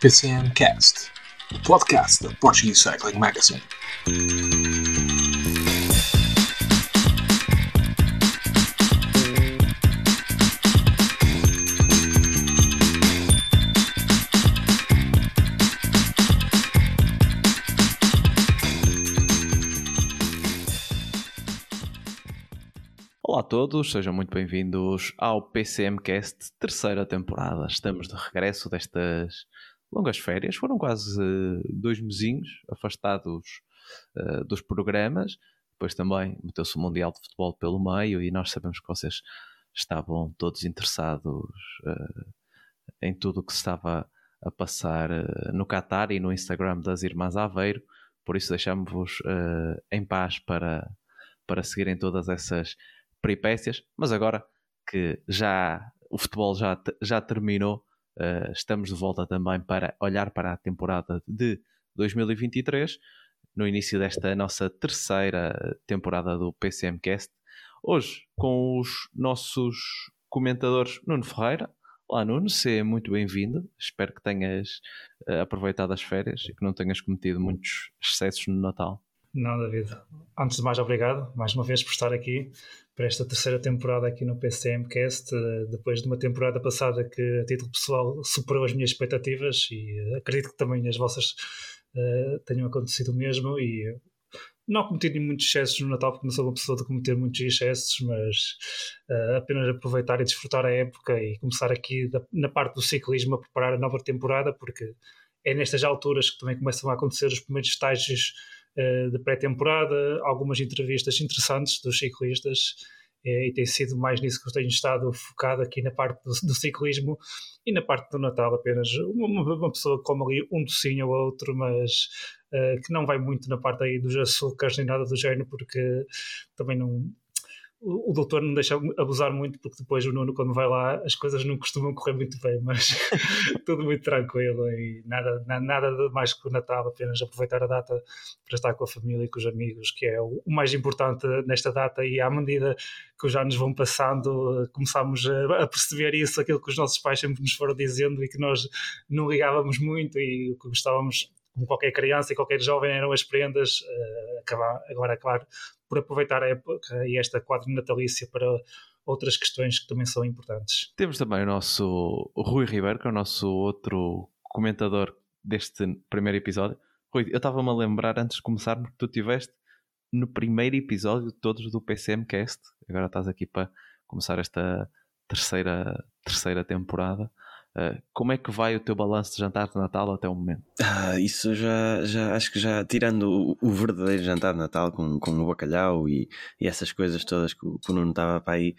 PCM Cast, o podcast da Portuguese Cycling Magazine. Olá a todos, sejam muito bem-vindos ao PCMcast, terceira temporada. Estamos de regresso destas longas férias, foram quase uh, dois mesinhos afastados uh, dos programas. Depois também meteu-se o Mundial de Futebol pelo meio e nós sabemos que vocês estavam todos interessados uh, em tudo o que se estava a passar no Qatar e no Instagram das Irmãs Aveiro. Por isso deixamos-vos em paz para, para seguirem todas essas peripécias, mas agora que já o futebol já, já terminou, uh, estamos de volta também para olhar para a temporada de 2023, no início desta nossa terceira temporada do PCMcast. Hoje com os nossos comentadores Nuno Ferreira. Olá Nuno, seja muito bem-vindo. Espero que tenhas uh, aproveitado as férias e que não tenhas cometido muitos excessos no Natal. Não, David. Antes de mais, obrigado mais uma vez por estar aqui para esta terceira temporada aqui no PCMcast, eh, depois de uma temporada passada que, a título pessoal, superou as minhas expectativas e eh, acredito que também as vossas uh, tenham acontecido o mesmo. E não cometi muitos excessos no Natal, porque não sou uma pessoa de cometer muitos excessos, mas uh, apenas aproveitar e desfrutar a época e começar aqui da, na parte do ciclismo a preparar a nova temporada, porque é nestas alturas que também começam a acontecer os primeiros estágios de pré-temporada, algumas entrevistas interessantes dos ciclistas uh, e tem sido mais nisso que eu tenho estado focado aqui na parte do, do ciclismo e na parte do Natal apenas uma, uma pessoa come ali um docinho ou outro, mas uh, que não vai muito na parte aí dos açúcares nem nada do género porque também não o, doutor não deixa abusar muito, porque depois o Nuno, quando vai lá, as coisas não costumam correr muito bem, mas tudo muito tranquilo e nada, nada mais que o Natal, apenas aproveitar a data para estar com a família e com os amigos, que é o, mais importante nesta data. E à medida que os anos vão passando, começamos a, a perceber isso, aquilo que os nossos pais sempre nos foram dizendo e que nós não ligávamos muito e o que gostávamos como qualquer criança e qualquer jovem, eram as prendas. Uh, acabar, agora, claro, por aproveitar a época e esta quadra natalícia para outras questões que também são importantes. Temos também o nosso Rui Ribeiro, que é o nosso outro comentador deste primeiro episódio. Rui, eu estava-me a lembrar antes de começarmos que tu estiveste no primeiro episódio de todos do PCMcast. Agora estás aqui para começar esta terceira, terceira temporada. Uh, como é que vai o teu balanço de jantar de Natal até o momento? Ah, isso já, já acho que já tirando o, o, verdadeiro jantar de Natal com, com o bacalhau e, e essas coisas todas que o, que o Nuno estava para aí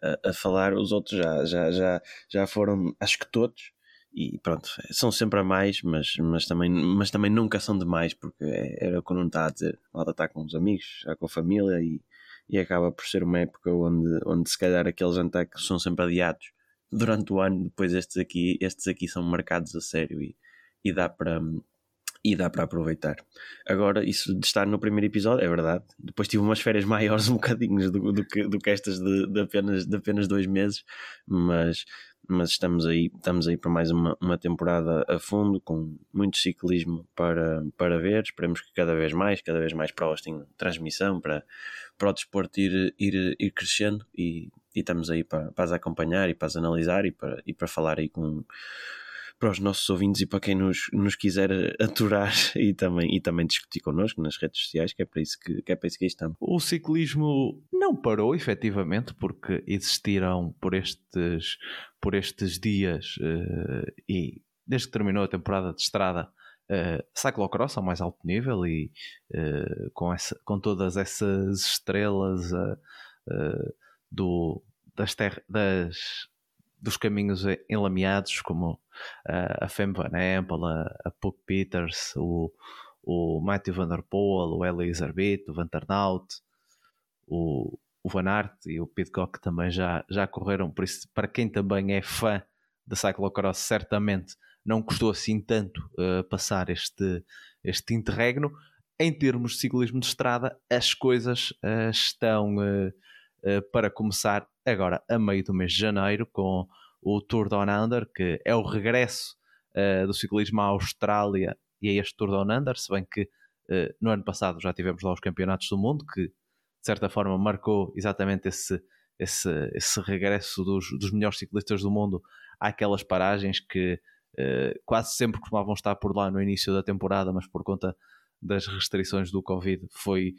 a, a, falar, os outros já, já, já, já foram, acho que todos. E pronto, são sempre a mais, mas, mas, também, mas também nunca são demais, porque é, era o que o Nuno está a dizer. Lá está com os amigos, já com a família e, e acaba por ser uma época onde, onde se calhar aqueles jantares que são sempre adiados durante o ano, depois estes aqui, estes aqui são marcados a sério e, e dá para e dá para aproveitar. Agora, isso de estar no primeiro episódio, é verdade. Depois tive umas férias maiores, um bocadinho do, do, que, do que estas de, de, apenas, de apenas dois meses, mas, mas estamos aí, estamos aí para mais uma, uma temporada a fundo, com muito ciclismo para, para ver. Esperemos que cada vez mais, cada vez mais provas tenham transmissão para, para o desporto ir, ir, ir crescendo e e estamos aí para, para as acompanhar e para as analisar e para, e para falar aí com para os nossos ouvintes e para quem nos, nos quiser aturar e também, e também discutir connosco nas redes sociais, que é para isso que, que, é para isso que estamos. O ciclismo não parou, efetivamente, porque existiram por estes, por estes dias uh, e desde que terminou a temporada de estrada uh, cyclocross ao mais alto nível e uh, com, essa, com todas essas estrelas uh, do, das, ter, das dos caminhos enlameados, como uh, a Femme Van Empel, a, a Puck Peters, o, o Matthew Van Der Poel, o Eli Zarbit, o Van Ternaut, o, o Van Aert e o Pitcock também já, já correram, por isso, para quem também é fã de cyclocross, certamente não custou assim tanto uh, passar este, este interregno. Em termos de ciclismo de estrada, as coisas uh, estão uh, para começar agora a meio do mês de janeiro com o Tour Down Under, que é o regresso uh, do ciclismo à Austrália e a este Tour Down Under, se bem que uh, no ano passado já tivemos lá os campeonatos do mundo, que de certa forma marcou exatamente esse, esse, esse regresso dos, dos melhores ciclistas do mundo àquelas paragens que uh, quase sempre costumavam estar por lá no início da temporada, mas por conta das restrições do Covid foi,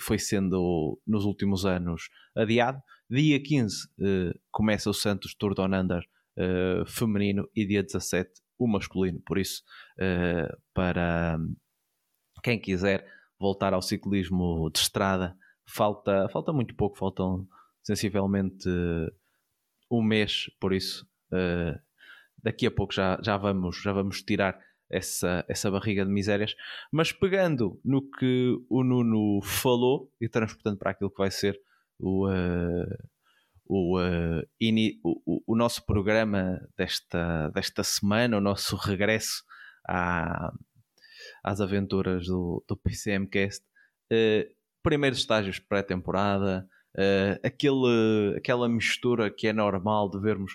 foi sendo nos últimos anos adiado. Dia 15 uh, começa o Santos Tour Down Under feminino e dia 17 o masculino. Por isso, para quem quiser voltar ao ciclismo de estrada, falta, falta muito pouco, faltam sensivelmente um mês, por isso daqui a pouco já, já, vamos, já vamos tirar essa, essa barriga de misérias, mas pegando no que o Nuno falou e transportando para aquilo que vai ser o, uh, o, uh, ini, o, o, nosso programa desta, desta semana, o nosso regresso à, às aventuras do, do PCMcast. Uh, primeiros estágios pré-temporada, uh, aquele, aquela mistura que é normal de vermos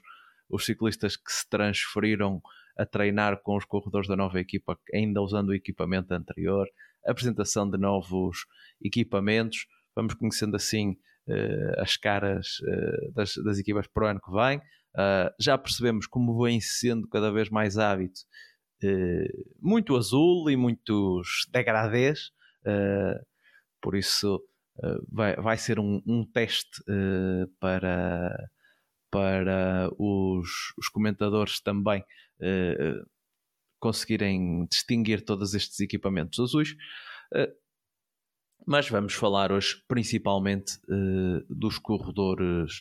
os ciclistas que se transferiram a treinar com os corredores da nova equipa, ainda usando o equipamento anterior, apresentação de novos equipamentos, vamos conhecendo assim uh, as caras uh, das, das, equipas para o ano que vem. Uh, já percebemos como vem sendo cada vez mais hábito muito azul e muitos degradês, por isso vai, vai ser um, um teste para, para os, os comentadores também uh, conseguirem distinguir todos estes equipamentos azuis. mas vamos falar hoje principalmente dos corredores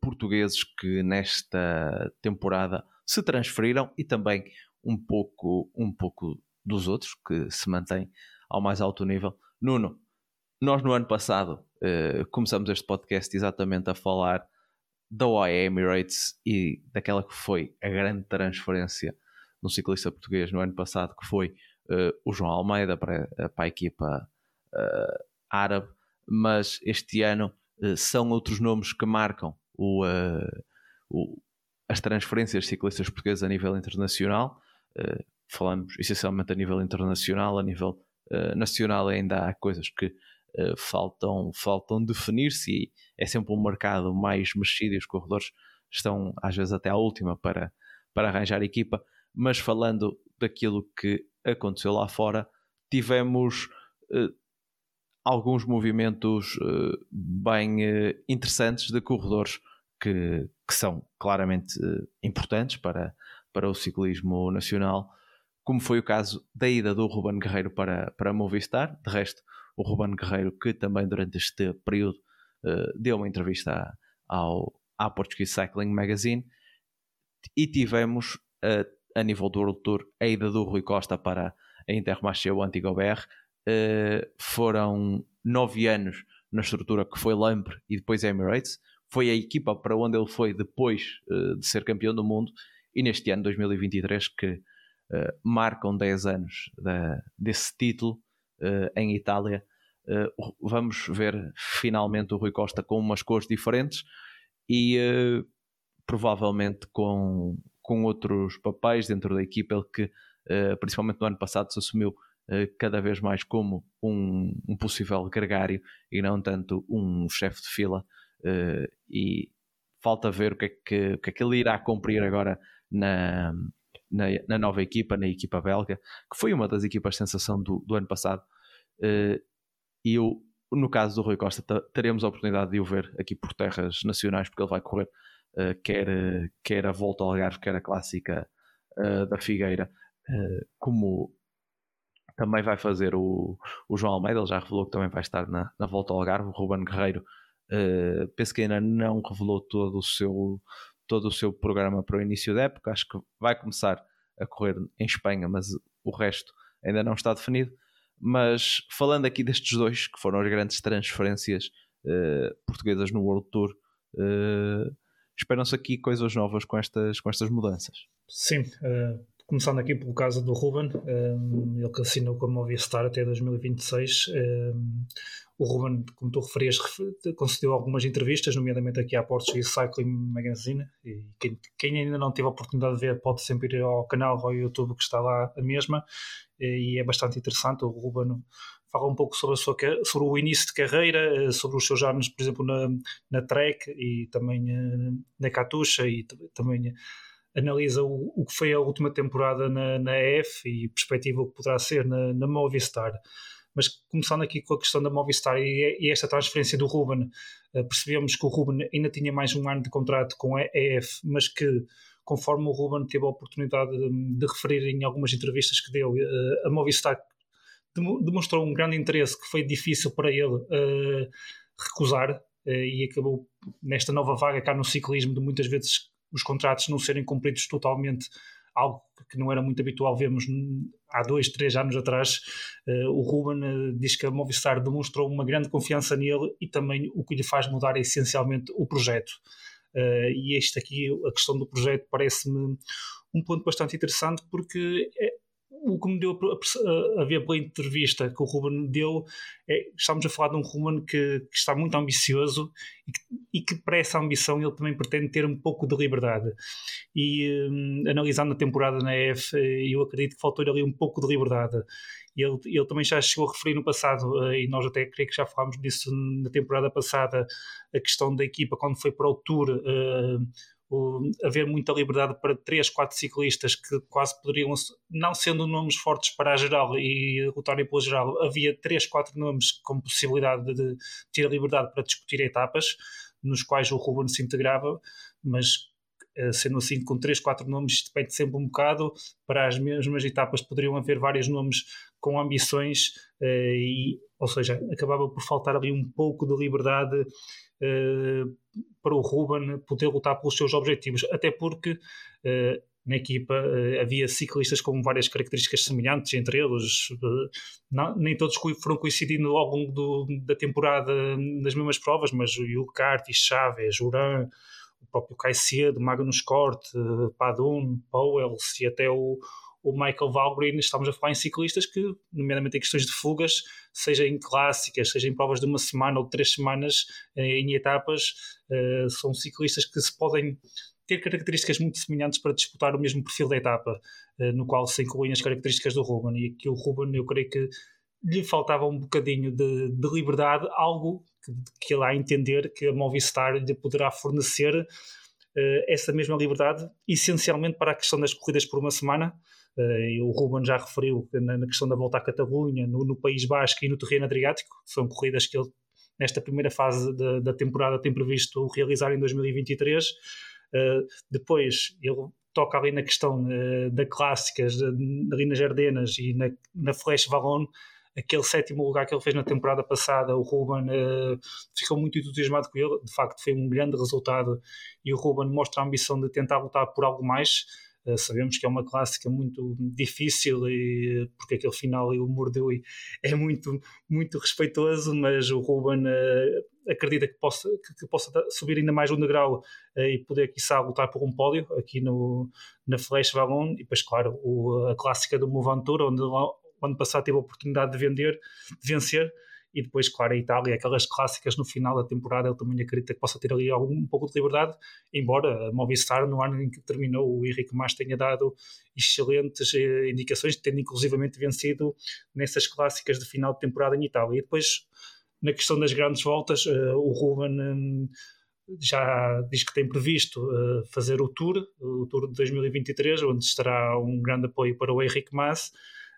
portugueses que nesta temporada se transferiram e também um pouco, um pouco dos outros que se mantêm ao mais alto nível. Nuno, nós no ano passado uh, começamos este podcast exatamente a falar da OAE Emirates e daquela que foi a grande transferência no ciclista português no ano passado, que foi uh, o João Almeida para, eh, para a equipa uh, árabe, mas este ano são outros nomes que marcam o, o, as transferências de ciclistas portugueses a nível internacional. falamos essencialmente a nível internacional, a nível nacional ainda há coisas que eh, faltam, faltam definir-se e é sempre um mercado mais mexido e os corredores estão às vezes até à última para, para arranjar equipa, mas falando daquilo que aconteceu lá fora, tivemos uh, alguns movimentos uh, bem uh, interessantes de corredores que, que são claramente importantes para, para o ciclismo nacional, como foi o caso da ida do Ruben Guerreiro para, para Movistar. De resto, o Ruben Guerreiro, que também durante este período uh, deu uma entrevista ao, à Portuguese Cycling Magazine, e tivemos uh, a nível do World Tour a ida do Rui Costa para a Intermarché, o antigo BR, uh, foram nove anos na estrutura que foi Lampre e depois Emirates, foi a equipa para onde ele foi depois uh, de ser campeão do mundo, e neste ano 2023 que marcam 10 anos da, desse título, uh, em Itália. Uh, vamos ver finalmente o Rui Costa com umas cores diferentes e uh, provavelmente com, com outros papéis dentro da equipa, ele que principalmente no ano passado se assumiu cada vez mais como um, um, possível gregário e não tanto um chefe de fila e falta ver o que, é que, o que é que ele irá cumprir agora na, na, na, nova equipa, na equipa belga, que foi uma das equipas sensação do, do ano passado. Uh, e eu, no caso do Rui Costa, teremos a oportunidade de o ver aqui por terras nacionais, porque ele vai correr uh, quer, quer a volta ao Algarve, quer a clássica uh, da Figueira, como também vai fazer o, o João Almeida, ele já revelou que também vai estar na, na volta ao Algarve, o Ruben Guerreiro. penso que ainda não revelou todo o seu todo o seu programa para o início da época. Acho que vai começar a correr em Espanha, mas o resto ainda não está definido. Mas falando aqui destes dois, que foram as grandes transferências uh, portuguesas no World Tour, uh, esperam-se aqui coisas novas com estas, com estas mudanças. Sim, uh, começando aqui pelo caso do Ruben, ele que assinou com a Movistar até 2026. O Ruben, como tu referias, concedeu algumas entrevistas, nomeadamente aqui à Portuguese Cycling Magazine, e quem, quem, ainda não teve a oportunidade de ver pode sempre ir ao canal, ao YouTube que está lá a mesma, e é bastante interessante. O Ruben fala um pouco sobre, a sua, sobre o início de carreira, eh, sobre os seus anos, por exemplo, na, na Trek e também eh, na Catuxa e também analisa o, o que foi a última temporada na, na EF e perspectiva o que poderá ser na, na Movistar. Mas começando aqui com a questão da Movistar e, e esta transferência do Ruben, uh, percebemos que o Ruben ainda tinha mais um ano de contrato com a EF, mas que conforme o Ruben teve a oportunidade de, de referir em algumas entrevistas que deu, uh, a Movistar demonstrou um grande interesse que foi difícil para ele uh, recusar e acabou nesta nova vaga cá no ciclismo de muitas vezes os contratos não serem cumpridos totalmente, algo que não era muito habitual vermos há dois, três anos atrás. Uh, o Ruben uh, diz que a Movistar demonstrou uma grande confiança nele e também o que lhe faz mudar é essencialmente o projeto. Uh, e este aqui, a questão do projeto, parece-me um ponto bastante interessante porque é, o que me deu a, a, ver pela entrevista que o Ruben deu, é, estamos a falar de um Ruben que, que está muito ambicioso e que, e que, para essa ambição ele também pretende ter um pouco de liberdade. E um, analisando a temporada na F, eu acredito que faltou-lhe ali um pouco de liberdade. Ele, ele também já chegou a referir no passado, eh, e nós até creio que já falámos disso na temporada passada, a questão da equipa quando foi para o Tour. Uh, haver muita liberdade para três, quatro ciclistas que quase poderiam, não sendo nomes fortes para a geral e lutarem pela geral, havia três, quatro nomes com possibilidade de ter liberdade para discutir etapas, nos quais o Ruben se integrava, mas eh, sendo assim com três, quatro nomes depende sempre um bocado, para as mesmas etapas poderiam haver vários nomes com ambições eh, e, ou seja, acabava por faltar ali um pouco de liberdade para o Ruben poder lutar pelos seus objetivos, até porque uh, na equipa uh, havia ciclistas com várias características semelhantes entre eles, não, nem todos foram coincidindo ao longo do, da temporada nas mesmas provas, mas o Yucart, Chaves, Uran, o próprio Caicedo, Magnus Cort, Padun, Powells e até o o Michael Valgren, estamos a falar em ciclistas que, nomeadamente em questões de fugas, seja em clássicas, seja em provas de uma semana ou de três semanas, eh, em etapas, eh, são ciclistas que se podem ter características muito semelhantes para disputar o mesmo perfil da etapa, eh, no qual se incluem as características do Ruben. E aqui o Ruben, eu creio que lhe faltava um bocadinho de, de liberdade, algo que, que ele há a entender que a Movistar lhe poderá fornecer essa mesma liberdade, essencialmente para a questão das corridas por uma semana, Uh, o Ruben já referiu na, questão da volta à Catalunha, no, no, País Basco e no terreno Adriático, são corridas que ele, nesta primeira fase da, da temporada, tem previsto realizar em 2023. Uh, eh, depois, ele toca ali na questão uh, da clássicas, ali nas Ardenas e na, na Flash Vallon, aquele sétimo lugar que ele fez na temporada passada, o Ruben uh, ficou muito entusiasmado com ele, de facto foi um grande resultado e o Ruben mostra a ambição de tentar lutar por algo mais. Eh, sabemos que é uma clássica muito difícil e porque aquele final e o mordeu é muito muito respeitoso, mas o Ruben uh, acredita que possa que, possa subir ainda mais um degrau e poder quiçá lutar por um pódio aqui no na Flash Vallon. E depois claro o, a clássica do Movantura onde o ano passado teve a oportunidade de vender de vencer e depois, claro, a Itália, aquelas clássicas no final da temporada, ele também acredita que possa ter ali algum, um pouco de liberdade, embora a Movistar, no ano em que terminou, o Henrique Mas tenha dado excelentes eh, indicações, tendo inclusivamente vencido nessas clássicas de final de temporada em Itália. E depois, na questão das grandes voltas, uh, o Ruben. Um, já diz que tem previsto uh, fazer o Tour, o Tour de 2023, onde estará um grande apoio para o Henrique Mas.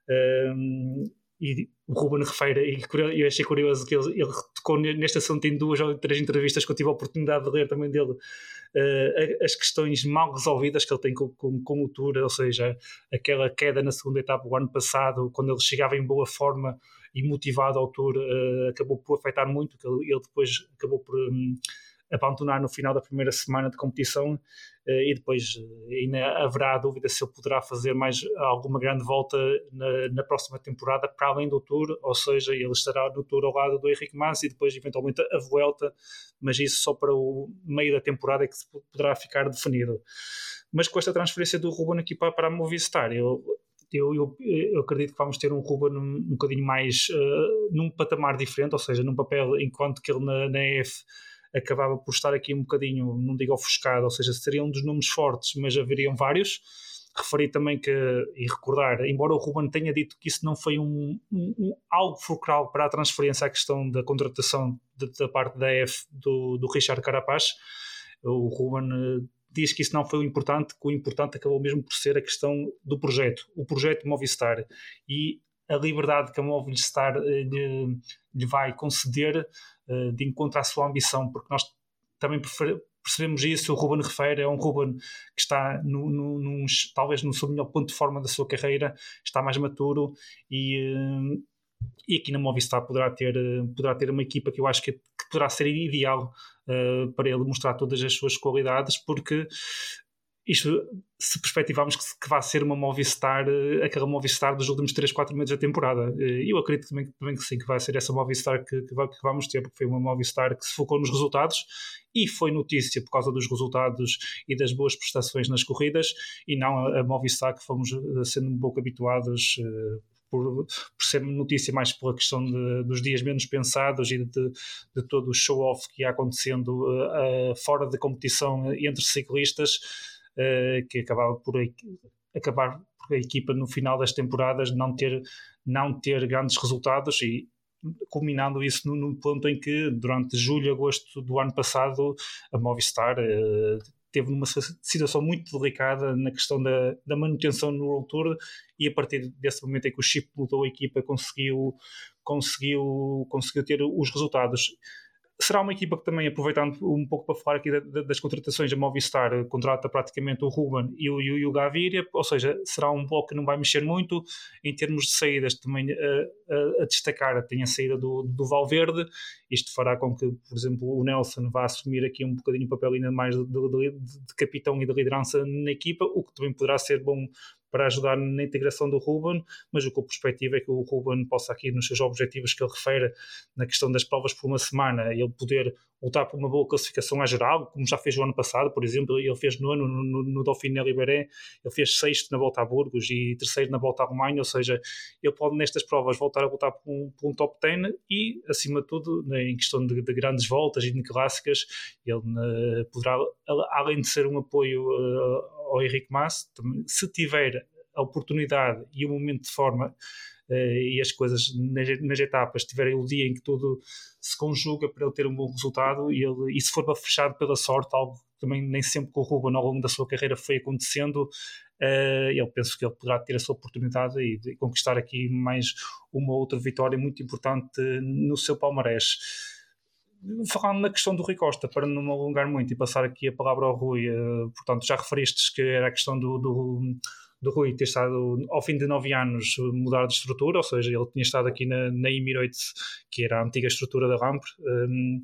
Uh, e o Ruben refere, e eu achei curioso que ele, ele tocou neste assunto em duas ou três entrevistas que eu tive a oportunidade de ler também dele, uh, as questões mal resolvidas que ele tem com, com, com o Tour, ou seja, aquela queda na segunda etapa o ano passado, quando ele chegava em boa forma e motivado ao Tour, uh, acabou por afetar muito, que ele, ele depois acabou por... Um, abandonar no final da primeira semana de competição eh, e depois eh, ainda haverá dúvida se ele poderá fazer mais alguma grande volta na, na, próxima temporada para além do Tour, ou seja, ele estará no Tour ao lado do Henrique Mas e depois eventualmente a Vuelta, mas isso só para o meio da temporada é que poderá ficar definido. Mas com esta transferência do Ruben aqui para, para a Movistar, eu eu, eu, eu, acredito que vamos ter um Ruben um, um bocadinho mais uh, num patamar diferente, ou seja, num papel, enquanto que ele na, na EF acabava por estar aqui um bocadinho, não digo ofuscado, ou seja, seria um dos nomes fortes, mas haveriam vários. Referi também que, e recordar, embora o Ruben tenha dito que isso não foi um, um, um algo fulcral para a transferência à questão da contratação de, da parte da EF do, do Richard Carapaz, o Ruben uh, diz que isso não foi o importante, que o importante acabou mesmo por ser a questão do projeto, o projeto Movistar e a liberdade que a Movistar uh, lhe, lhe, vai conceder de encontro à sua ambição, porque nós também percebemos isso. O Ruben Refeira é um Ruben que está no, no, num, talvez no seu melhor ponto de forma da sua carreira, está mais maturo e, uh, e aqui na Movistar poderá ter, poderá ter uma equipa que eu acho que, que poderá ser ideal uh, para ele mostrar todas as suas qualidades, porque isto, se perspectivamos que, que vai ser uma Movistar, uh, aquela Movistar dos últimos 3, 4 meses da temporada, uh, eu acredito também, também que sim, que vai ser essa Movistar que, que, que vamos ter, porque foi uma Movistar que se focou nos resultados e foi notícia por causa dos resultados e das boas prestações nas corridas, e não a, a Movistar que fomos sendo um pouco habituados por, por ser notícia mais pela questão de, dos dias menos pensados e de, de todo o show-off que ia acontecendo uh, uh, fora da competição entre ciclistas, que acabava por acabar por a equipa no final das temporadas não ter, não ter grandes resultados e culminando isso no, no ponto em que durante julho e agosto do ano passado a Movistar teve numa situação muito delicada na questão da, da manutenção no World Tour e a partir desse momento em que o chip mudou a equipa conseguiu, conseguiu, conseguiu ter os resultados será uma equipa que também, aproveitando um pouco para falar aqui das contratações, a Movistar contrata praticamente o Ruben e o, e o Gaviria, ou seja, será um bloco que não vai mexer muito. Em termos de saídas, também a, a, a destacar tem a saída do, do Valverde. Isto fará com que, por exemplo, o Nelson vá assumir aqui um bocadinho o papel ainda mais de, de, de capitão e de liderança na equipa, o que também poderá ser bom para ajudar na integração do Ruben, mas o que eu perspectivo é que o Ruben possa aqui nos seus objetivos que ele refere na questão das provas por uma semana, ele poder lutar por uma boa classificação à geral, como já fez o ano passado, por exemplo, ele fez nono no, no, no Dauphiné Libéré, ele fez sexto na volta a Burgos e terceiro na volta à Romagne, ou seja, ele pode nestas provas voltar a lutar por um, por um top 10 e, acima de tudo, né, em questão de, de, grandes voltas e de clássicas, ele né, poderá, além de ser um apoio uh, ao Henrique Mas, se tiver a oportunidade e o momento de forma uh, e as coisas nas, etapas tiverem o dia em que tudo se conjuga para ele ter um bom resultado e, ele, e se for fechado pela sorte, algo que também nem sempre com o Ruben ao longo da sua carreira foi acontecendo, uh, eu penso que ele poderá ter a sua oportunidade e, e conquistar aqui mais uma outra vitória muito importante no seu palmarés falando na questão do Rui Costa, para não me alongar muito e passar aqui a palavra ao Rui, uh, portanto, já referiste que era a questão do, do, do, Rui ter estado, ao fim de nove anos, mudar de estrutura, ou seja, ele tinha estado aqui na, na Emirates, que era a antiga estrutura da Rampre, um,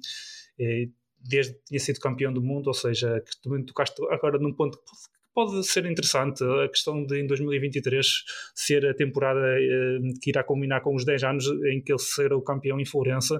ehm, desde que tinha sido campeão do mundo, ou seja, que também tocaste agora num ponto que pode ser interessante a questão de em 2023 ser a temporada eh, que irá combinar com os 10 anos em que ele será o campeão em Florença,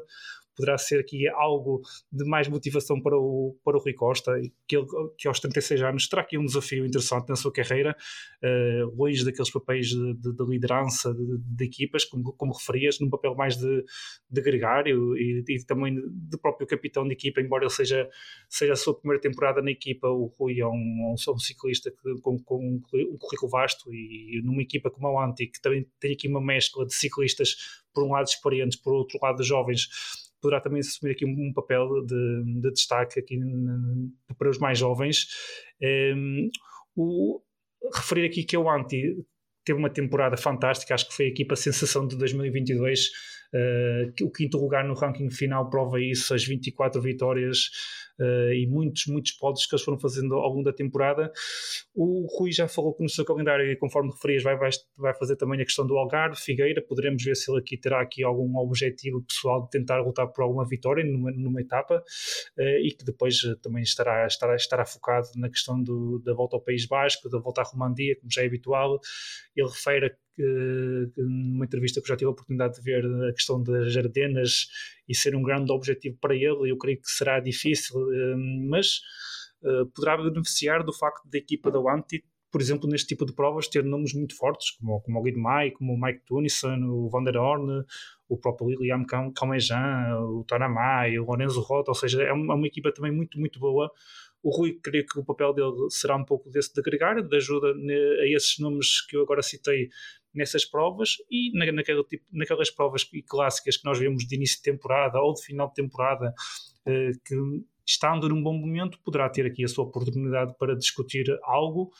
poderá ser aqui algo de mais motivação para o, para o Rui Costa, que, ele, que aos 36 anos terá aqui um desafio interessante na sua carreira, uh, longe daqueles papéis de, de, de liderança de, de, equipas, como, como referias, num papel mais de, gregário e, e, também de próprio capitão de equipa, embora ele seja, seja a sua primeira temporada na equipa, o Rui é um, um, um ciclista que, com, com um currículo vasto e numa equipa como a Anti, que também tem aqui uma mescla de ciclistas, por um lado experientes, por outro lado jovens, poderá também assumir aqui um, papel de, de, destaque aqui para os mais jovens. Um, ehm, o, referir aqui que o Anti teve uma temporada fantástica, acho que foi a equipa sensação de 2022. Uh, o quinto lugar no ranking final prova isso, as 24 vitórias uh, e muitos, muitos pódios que eles foram fazendo ao longo da temporada. O Rui já falou que no seu calendário, e conforme referias, vai, vai, vai fazer também a questão do Algarve, Figueira. Poderemos ver se ele aqui terá aqui algum objetivo pessoal de tentar lutar por alguma vitória numa, numa etapa uh, e que depois também estará, estará, estará focado na questão do, da volta ao País Basco, da volta à Romandia, como já é habitual. Ele refere numa entrevista que já tive a oportunidade de ver a questão das Ardenas e ser um grande objetivo para ele, eu creio que será difícil, mas eh, poderá beneficiar do facto da equipa da Wanty por exemplo, neste tipo de provas, ter nomes muito fortes, como, como o Guilherme, como o Mike Tunison, o Van der Horn, o próprio William Calmejean, o Tanamai, o Lorenzo Rota, ou seja, é uma, é uma, equipa também muito, muito boa. O Rui creio que o papel dele será um pouco desse de agregar, de ajuda a esses nomes que eu agora citei nessas provas e na, naquele tipo, naquelas provas clássicas que nós vemos de início de temporada ou de final de temporada, eh, que estando num bom momento, poderá ter aqui a sua oportunidade para discutir algo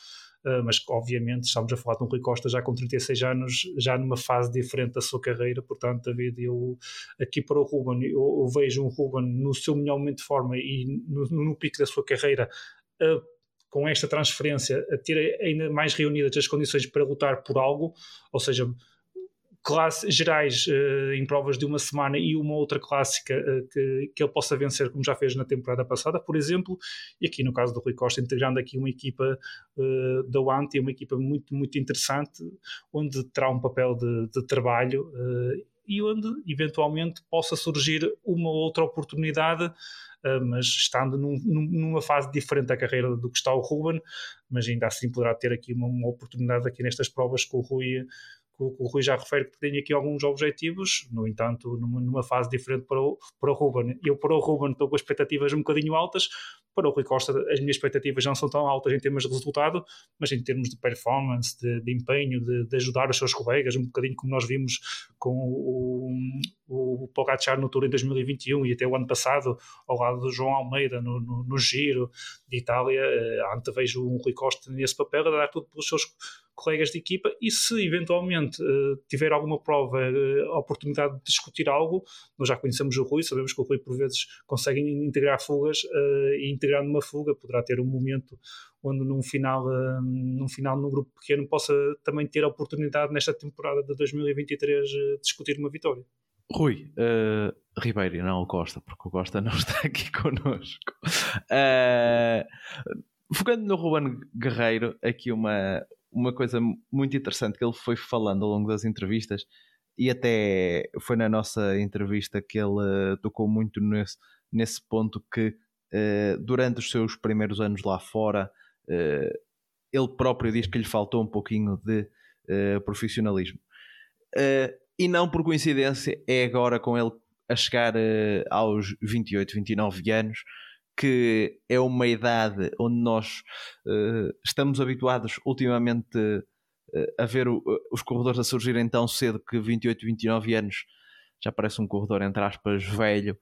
ah, mas obviamente estamos a falar de um Rui Costa já com 36 anos, já numa fase diferente da sua carreira, portanto, David, eu aqui para o Ruben, eu, eu vejo um Ruben no seu melhor momento de forma e no, no pico da sua carreira. Uh, com esta transferência, a ter ainda mais reunidas as condições para lutar por algo, ou seja, classes gerais uh, em provas de uma semana e uma outra clássica uh, que, que ele possa vencer, como já fez na temporada passada, por exemplo, e aqui no caso do Rui Costa, integrando aqui uma equipa uh, da UANT, uma equipa muito, muito interessante, onde terá um papel de, de trabalho e onde eventualmente possa surgir uma outra oportunidade. mas estando num, numa fase diferente da carreira do que está o Ruben, mas ainda assim poderá ter aqui uma, uma oportunidade aqui nestas provas com o Rui o, o Rui já refere que tem aqui alguns objetivos, no entanto, numa, fase diferente para o, para o Ruben. Eu, para o Ruben, estou com expectativas um bocadinho altas, para o Rui Costa, as minhas expectativas não são tão altas em termos de resultado, mas em termos de performance, de, de empenho, de, de, ajudar os seus colegas, um bocadinho como nós vimos com o, o, o Pogacar no Tour em 2021 e até o ano passado, ao lado do João Almeida no, no, no Giro de Itália, eh, vejo um Rui Costa nesse papel a dar tudo pelos seus colegas de equipa e se eventualmente uh, tiver alguma prova, uh, oportunidade de discutir algo, nós já conhecemos o Rui, sabemos que o Rui por vezes consegue integrar fugas uh, e integrar numa fuga poderá ter um momento onde num final, num final num grupo pequeno possa também ter a oportunidade nesta temporada de 2023 de discutir uma vitória. Rui, uh, Ribeiro, não o Costa, porque o Costa não está aqui connosco. Uh, focando no Ruben Guerreiro, aqui uma, uma coisa muito interessante que ele foi falando ao longo das entrevistas, e até foi na nossa entrevista que ele uh, tocou muito nesse, nesse ponto que uh, durante os seus primeiros anos lá fora, uh, ele próprio diz que lhe faltou um pouquinho de profissionalismo. e não por coincidência, é agora com ele a chegar aos 28, 29 anos que é uma idade onde nós uh, estamos habituados ultimamente uh, a ver o, uh, os corredores a surgirem tão cedo que 28, 29 anos já parece um corredor, entre aspas, velho,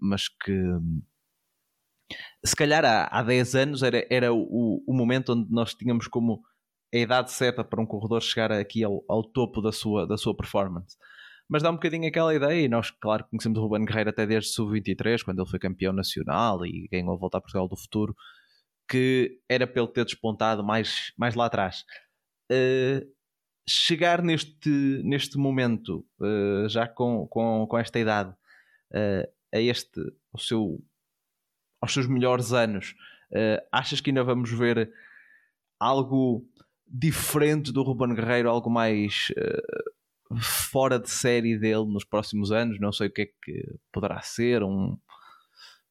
mas que se calhar há, há 10 anos era, era o, o momento onde nós tínhamos como a idade certa para um corredor chegar aqui ao, ao topo da sua, da sua performance mas dá um bocadinho aquela ideia, e nós, claro, conhecemos o Ruben Guerreiro até desde sub-23, quando ele foi campeão nacional e ganhou a volta a Portugal do futuro, que era pelo ter despontado mais, mais lá atrás. Uh, chegar neste, neste momento, uh, já com, com, com esta idade, uh, a este, ao seu, aos seus melhores anos, achas que ainda vamos ver algo diferente do Ruben Guerreiro, algo mais fora de série dele nos próximos anos. Não sei o que é que poderá ser. Um...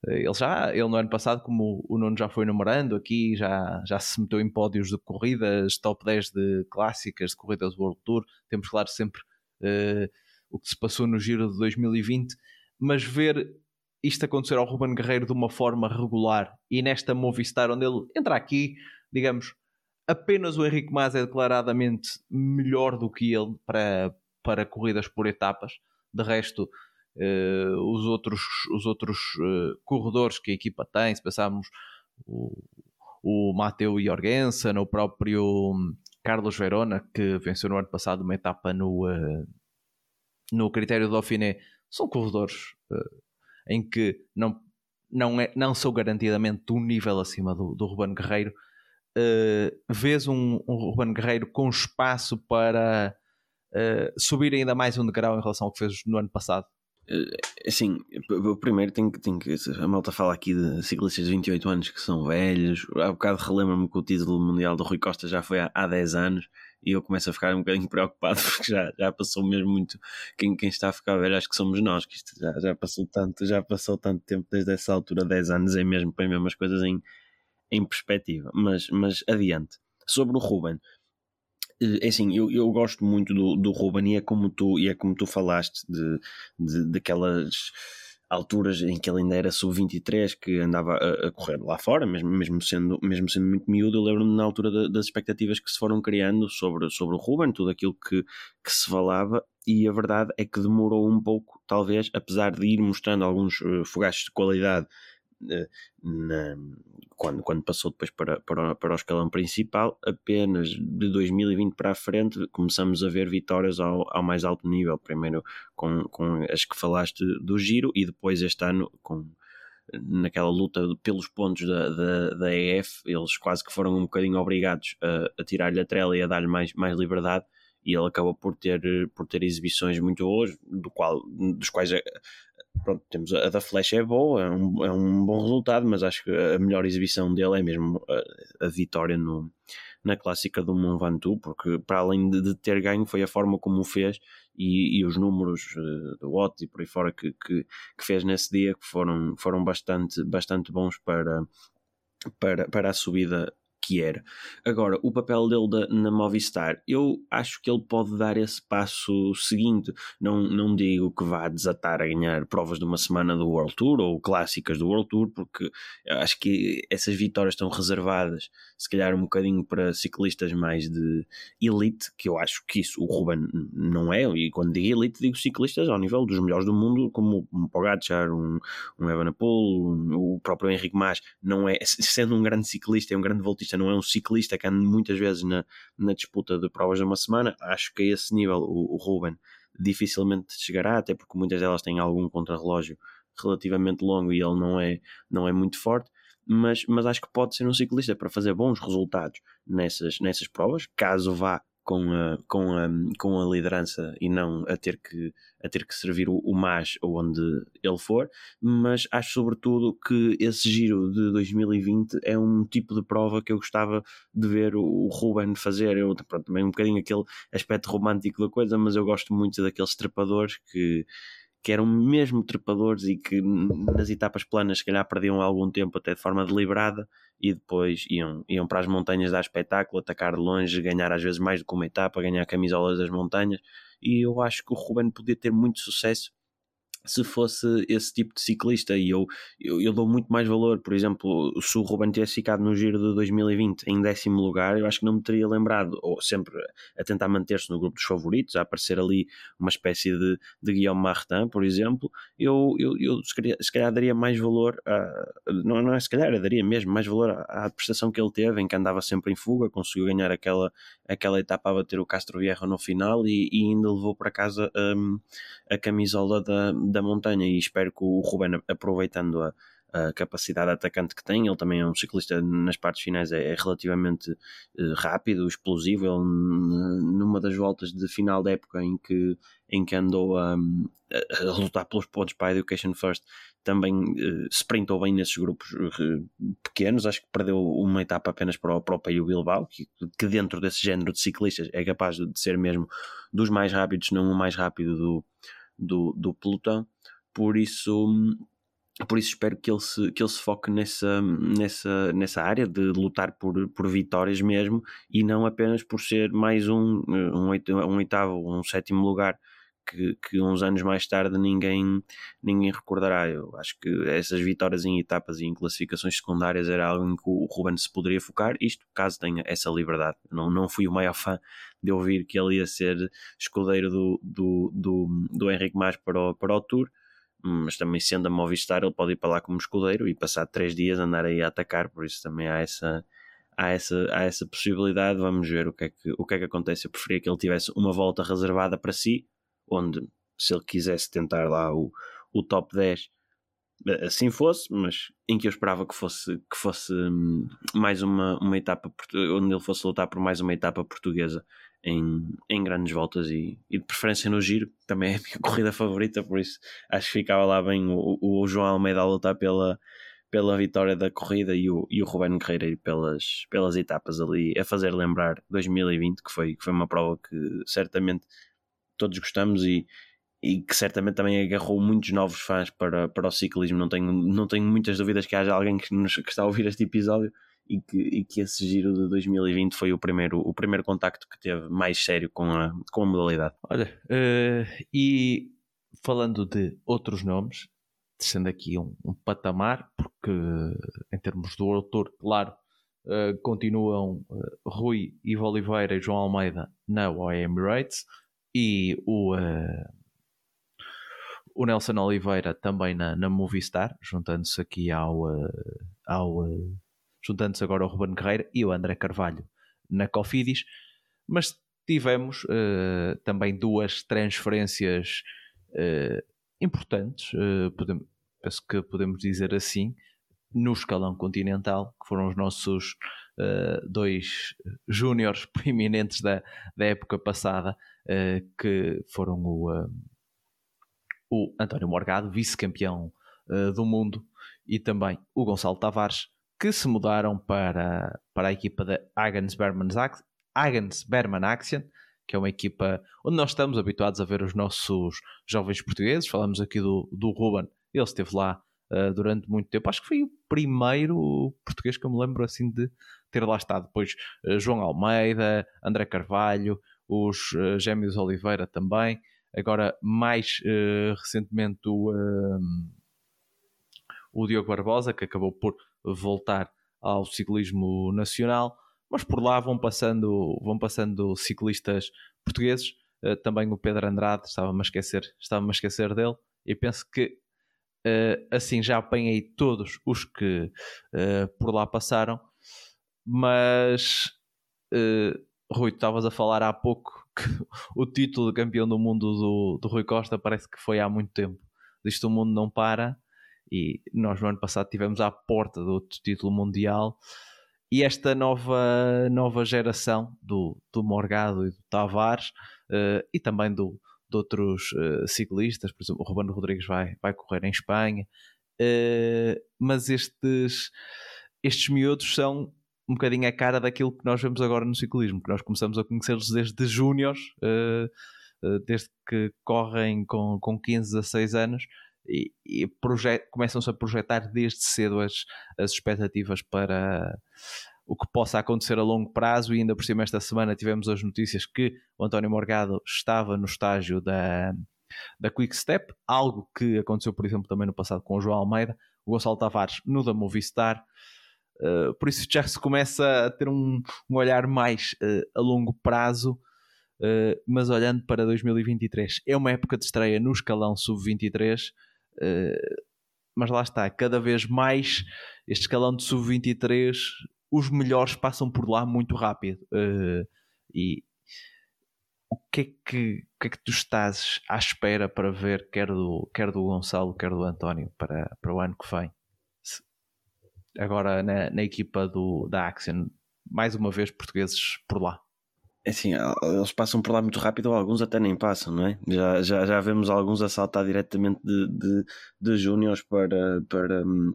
Ele já, ele no ano passado, como o Nuno já foi numerando aqui, já, já se meteu em pódios de corridas, top 10 de clássicas de corridas do World Tour. Temos, claro, sempre uh, o que se passou no Giro de 2020, mas ver isto acontecer ao Ruben Guerreiro de uma forma regular e nesta Movistar, onde ele entra aqui, digamos, apenas o Henrique Mas é declaradamente melhor do que ele para, para corridas por etapas. De resto, uh, os outros, os outros uh, corredores que a equipa tem, se pensarmos o, o Mateu Jorgensen, o próprio hum, Carlos Verona, que venceu no ano passado uma etapa no, uh, no critério do Dauphiné, são corredores em que não, não, é, não são garantidamente um nível acima do, do Ruben Guerreiro. Uh, vês um, um Ruben Guerreiro com espaço para uh, subir ainda mais um degrau em relação ao que fez no ano passado? Eh, assim, o primeiro que, tem que. A malta fala aqui de ciclistas de 28 anos que são velhos. Há bocado relembro-me que o título mundial do Rui Costa já foi há, há 10 anos e eu começo a ficar um bocadinho preocupado porque já, já passou mesmo muito. Quem, quem está a ficar velho acho que somos nós, que isto já, já passou tanto, já passou tanto tempo desde essa altura, 10 anos, é mesmo para mesmo as coisas em, em perspectiva. Mas, mas adiante. Sobre o Ruben, é assim, eu, eu gosto muito do, do Ruben e é como tu, e é como tu falaste de, de, daquelas alturas em que ele ainda era sub-23 que andava a, a, correr lá fora, mesmo, mesmo, sendo, mesmo sendo muito miúdo, eu lembro-me na altura das expectativas que se foram criando sobre, sobre o Ruben, tudo aquilo que, que se falava, e a verdade é que demorou um pouco, talvez, apesar de ir mostrando alguns uh, fogachos de qualidade na, quando, quando passou depois para, para, para o escalão principal, apenas de 2020 para a frente começamos a ver vitórias ao, ao mais alto nível. Primeiro com, com as que falaste do giro e depois este ano com naquela luta pelos pontos da, da, da EF, eles quase que foram um bocadinho obrigados a, a tirar-lhe a trela e a dar-lhe mais, mais liberdade e ele acabou por ter, por ter exibições muito boas, do qual, dos quais pronto, temos a, a, da Flash é boa, é um, é um bom resultado, mas acho que a melhor exibição dele é mesmo a, a vitória no, na clássica do Mont Ventoux, porque para além de, de, ter ganho foi a forma como o fez e, e os números uh, do Watts e por aí fora que, que, que, fez nesse dia que foram, foram bastante, bastante bons para, para, para a subida que era. Agora, o papel dele da, na Movistar, eu acho que ele pode dar esse passo seguinte. Não, não digo que vá desatar a ganhar provas de uma semana do World Tour ou clássicas do World Tour, porque acho que essas vitórias estão reservadas, se calhar, um bocadinho para ciclistas mais de elite, que eu acho que isso o Ruben não é. E quando digo elite, digo ciclistas ao nível dos melhores do mundo, como um Pogacar, um, um Evenepoel, um, o próprio Henrique Mas, não é, sendo um grande ciclista, é um grande voltista ciclista, não é um ciclista que anda muitas vezes na, na disputa de provas de uma semana. Acho que a esse nível o, o Ruben dificilmente chegará, até porque muitas delas têm algum contrarrelógio relativamente longo e ele não é, não é muito forte. Mas, mas acho que pode ser um ciclista para fazer bons resultados nessas, nessas provas, caso vá com a, com a, com a liderança e não a ter que, a ter que servir o, o MAS onde ele for, mas acho sobretudo que esse giro de 2020 é um tipo de prova que eu gostava de ver o, Ruben fazer, eu, pronto, também um bocadinho aquele aspecto romântico da coisa, mas eu gosto muito daqueles trepadores que que eram mesmo trepadores e que nas etapas planas se calhar perdiam algum tempo até de forma deliberada e depois iam, iam para as montanhas dar espetáculo, atacar de longe, ganhar às vezes mais do que uma etapa, ganhar camisolas das montanhas. E eu acho que o Ruben podia ter muito sucesso se fosse esse tipo de ciclista e eu, eu, eu, dou muito mais valor, por exemplo, se o Ruben tivesse ficado no Giro de 2020 em décimo lugar, eu acho que não me teria lembrado, ou sempre a tentar manter-se no grupo dos favoritos, a aparecer ali uma espécie de, de Guillaume Martin, por exemplo, eu, eu, eu se, calhar, se calhar daria mais valor, a, não, não é se calhar, daria mesmo mais valor à, à prestação que ele teve, em que andava sempre em fuga, conseguiu ganhar aquela, aquela etapa a bater o Castro Viejo no final e, e ainda levou para casa um, a camisola da da montanha e espero que o Ruben, aproveitando a, a capacidade atacante que tem, ele também é um ciclista nas partes finais, é, é relativamente uh, rápido, explosivo. Ele, numa das voltas de final da época em que, em que andou a, a, lutar pelos pontos para a Education First, também uh, sprintou bem nesses grupos uh, pequenos. Acho que perdeu uma etapa apenas para o próprio Bilbao, que, que dentro desse género de ciclistas é capaz de ser mesmo dos mais rápidos, não o mais rápido do do, do pelotão, por isso por isso espero que ele se, que ele se foque nessa, nessa, nessa área de lutar por, por vitórias mesmo e não apenas por ser mais um, um, um oitavo, um sétimo lugar que, que uns anos mais tarde ninguém, ninguém recordará. Eu acho que essas vitórias em etapas e em classificações secundárias era algo em que o Ruben se poderia focar, isto caso tenha essa liberdade. Não, não fui o maior fã de ouvir que ele ia ser escudeiro do, do, do, do Henrique Mas para o, para o Tour, mas também sendo a Movistar, ele pode ir para lá como escudeiro e passar três dias andar aí a atacar, por isso também há essa, há essa, há essa possibilidade. Vamos ver o que, é que, o que é que acontece. Eu preferia que ele tivesse uma volta reservada para si, onde se ele quisesse tentar lá o, o top 10 assim fosse, mas em que eu esperava que fosse, que fosse hum, mais uma, uma etapa onde ele fosse lutar por mais uma etapa portuguesa em, em grandes voltas e, e, de preferência no giro, também é a minha corrida favorita, por isso acho que ficava lá bem o, o João Almeida a lutar pela, pela vitória da corrida e o, e o Ruben Guerreiro pelas, pelas etapas ali, a fazer lembrar 2020, que foi, que foi uma prova que certamente todos gostamos e, e que certamente também agarrou muitos novos fãs para, para o ciclismo. Não tenho, não tenho muitas dúvidas que haja alguém que, nos, que está a ouvir este episódio e que, e que esse giro de 2020 foi o primeiro, o primeiro contacto que teve mais sério com a, com a modalidade. Olha, uh, e falando de outros nomes, descendo aqui um, um, patamar, porque em termos do autor, claro, uh, continuam uh, Rui, Ivo Oliveira e João Almeida na OE Emirates e o, uh, o Nelson Oliveira também na, na Movistar, juntando-se aqui ao, ao juntando-se agora ao Ruben Guerreiro e o André Carvalho na Cofidis, mas tivemos também duas transferências importantes, podemos, penso que podemos dizer assim, no escalão continental, que foram os nossos uh, dois júniores preeminentes da, da época passada, uh, que foram o, uh, o António Morgado, vice-campeão do mundo, e também o Gonçalo Tavares, que se mudaram para, para a equipa da Agnes Berman, Agnes Berman Action, que é uma equipa onde nós estamos habituados a ver os nossos jovens portugueses. Falamos aqui do, do Ruben, ele esteve lá uh, durante muito tempo. Acho que foi o primeiro português que eu me lembro assim de ter lá estado. Depois uh, João Almeida, André Carvalho, os uh, Gêmeos Oliveira também. Agora, mais recentemente, o, o Diogo Barbosa, que acabou por voltar ao ciclismo nacional. Mas por lá vão passando, vão passando ciclistas portugueses. também o Pedro Andrade, estava-me a esquecer, estava a esquecer dele. E penso que assim já apanhei todos os que por lá passaram, mas Rui, tu estavas a falar há pouco que o título de campeão do mundo do, do Rui Costa parece que foi há muito tempo. Disto o mundo não para e nós no ano passado tivemos à porta do outro título mundial e esta nova, nova geração do, do Morgado e do Tavares e também do, de outros uh, ciclistas, por exemplo, o Ruben Rodrigues vai, vai correr em Espanha, uh, mas estes, estes miúdos são um bocadinho a cara daquilo que nós vemos agora no ciclismo, que nós começamos a conhecê-los desde júniores, uh, desde que correm com, com 15 a 6 anos, e, e começam-se a projetar desde cedo as, as expectativas para o que possa acontecer a longo prazo e ainda por cima esta semana tivemos as notícias que o António Morgado estava no estágio da, da Quick Step, algo que aconteceu por exemplo também no passado com o João Almeida, o Gonçalo Tavares no da Movistar, uh, por isso já se começa a ter um, um olhar mais uh, a longo prazo, uh, mas olhando para 2023, é uma época de estreia no escalão sub-23, mas lá está, cada vez mais este escalão de sub-23 os melhores passam por lá muito rápido. E o que, é que, que é que tu estás à espera para ver, quer do, quer do Gonçalo, quer do António, para, para o ano que vem? Agora na, na equipa do, da Axion, mais uma vez portugueses por lá. É assim, eles passam por lá muito rápido, ou alguns até nem passam, não é? Já, já, já vemos alguns a saltar diretamente de, de, de júniores para, para, hum,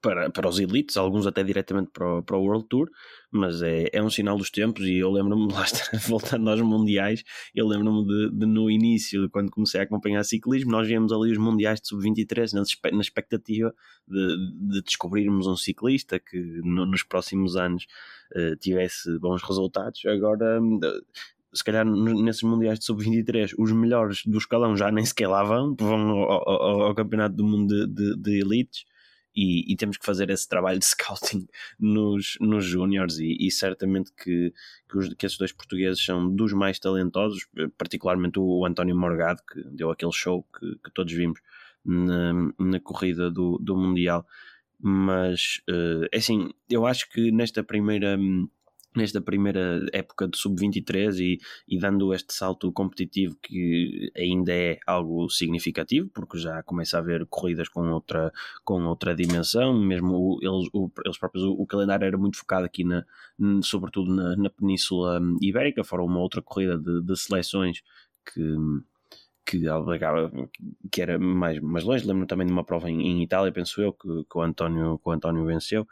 para, para os elites, alguns até diretamente para o, para o World Tour, mas é, é um sinal dos tempos e eu lembro-me, lá está, voltando aos mundiais, eu lembro-me de, de, no início, quando comecei a acompanhar ciclismo, nós víamos ali os mundiais de sub-23 na, na, expectativa de, de, descobrirmos um ciclista que no, nos próximos anos uh, tivesse bons resultados, agora... Uh, se calhar nesses mundiais de sub-23 os melhores do escalão já nem sequer lá vão, vão ao, ao, ao campeonato do mundo de, de, de elites e, e, temos que fazer esse trabalho de scouting nos, nos júniores e, e, certamente que, que, os, que esses dois portugueses são dos mais talentosos, particularmente o, António Morgado, que deu aquele show que, que todos vimos na, na corrida do, do Mundial. Mas, uh, é assim, eu acho que nesta primeira nesta primeira época de sub-23 e, e, dando este salto competitivo que ainda é algo significativo, porque já começa a haver corridas com outra, com outra dimensão, mesmo eles, o, eles próprios, o, o, calendário era muito focado aqui, na, sobretudo na, na Península Ibérica, fora uma outra corrida de, de seleções que que albergava, que era mais, mais longe, lembro também de uma prova em, em Itália, penso eu, que, que, o António, que o António venceu,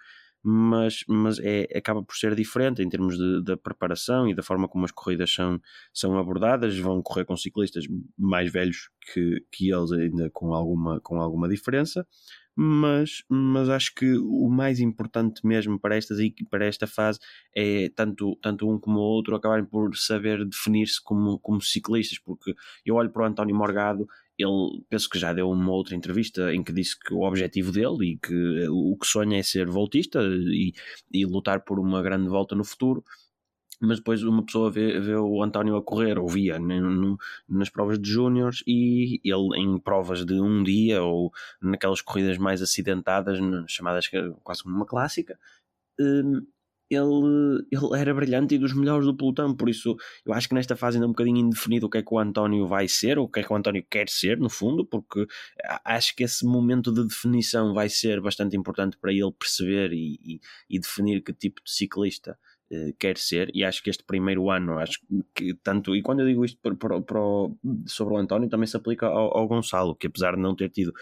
mas, mas é, acaba por ser diferente em termos da preparação e da forma como as corridas são, são abordadas. Vão correr com ciclistas mais velhos que, que eles, ainda com alguma, com alguma diferença, mas, mas acho que o mais importante mesmo para, estas, para esta fase é tanto, tanto um como o outro acabarem por saber definir-se como, como ciclistas, porque eu olho para o António Morgado ele penso que já deu uma outra entrevista em que disse que o objetivo dele e que o que sonha é ser voltista e, e lutar por uma grande volta no futuro. Mas depois uma pessoa vê, vê o António a correr, ou via no, nas provas de júniores e ele em provas de um dia ou naquelas corridas mais acidentadas, chamadas quase como uma clássica, hum, ele, ele era brilhante e dos melhores do pelotão, por isso eu acho que nesta fase ainda é um bocadinho indefinido o que é que o António vai ser, ou o que é que o António quer ser, no fundo, porque acho que esse momento de definição vai ser bastante importante para ele perceber e, e, e definir que tipo de ciclista uh, quer ser, e acho que este primeiro ano, acho que tanto, e quando eu digo isto para, para, para sobre o António, também se aplica ao, ao Gonçalo, que apesar de não ter tido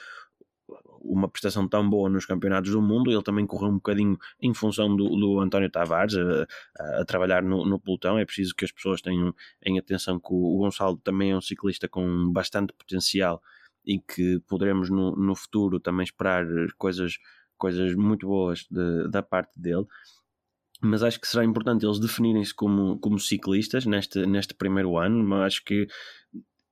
uma prestação tão boa nos campeonatos do mundo, ele também correu um bocadinho em função do, do António Tavares a, a, trabalhar no, no, pelotão. É preciso que as pessoas tenham em atenção que o, o Gonçalo também é um ciclista com bastante potencial e que poderemos no, no futuro também esperar coisas, coisas muito boas de, da parte dele mas acho que será importante eles definirem-se como, como ciclistas neste, neste primeiro ano, mas acho que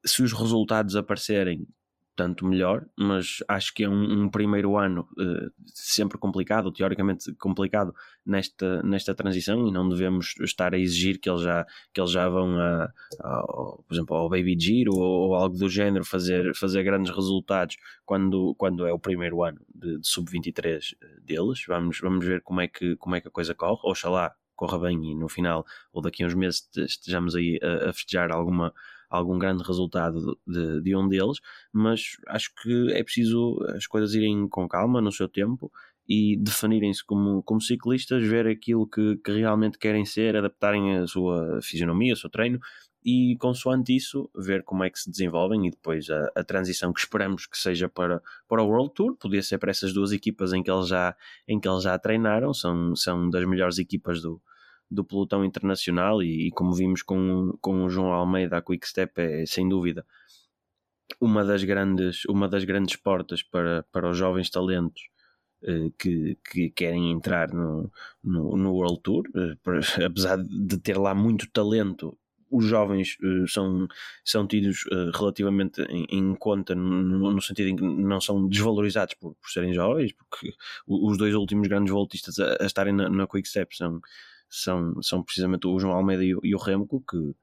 se os resultados aparecerem tanto melhor, mas acho que é um, um primeiro ano uh, sempre complicado, teoricamente complicado nesta, nesta transição e não devemos estar a exigir que eles já, que eles já vão a, a, por exemplo, ao Baby Giro ou, ou, algo do género fazer, fazer grandes resultados quando, quando é o primeiro ano de, de sub-23 eh, deles. Vamos, vamos ver como é, que, como é que a coisa corre. Oxalá corra bem e no final ou daqui a uns meses estejamos aí a, a festejar alguma algum grande resultado de, de um deles, mas acho que é preciso as coisas irem com calma no seu tempo e definirem-se como, como ciclistas, ver aquilo que, que realmente querem ser, adaptarem a sua fisionomia, o seu treino e consoante isso ver como é que se desenvolvem e depois a, a, transição que esperamos que seja para, para o World Tour, podia ser para essas duas equipas em que eles já, em que eles já treinaram, são, são das melhores equipas do, do pelotão internacional e, e, como vimos com, com o João Almeida a Quick Step é sem dúvida uma das grandes, uma das grandes portas para, para os jovens talentos eh, que, que querem entrar no, no, no World Tour, eh, apesar de ter lá muito talento os jovens uh, são, são tidos uh, relativamente em, em conta no, no, sentido em que não são desvalorizados por, por serem jovens, porque os dois últimos grandes voltistas a, a estarem na, na Quick Step são, são, são precisamente o João Almeida e o, e o Remco, que,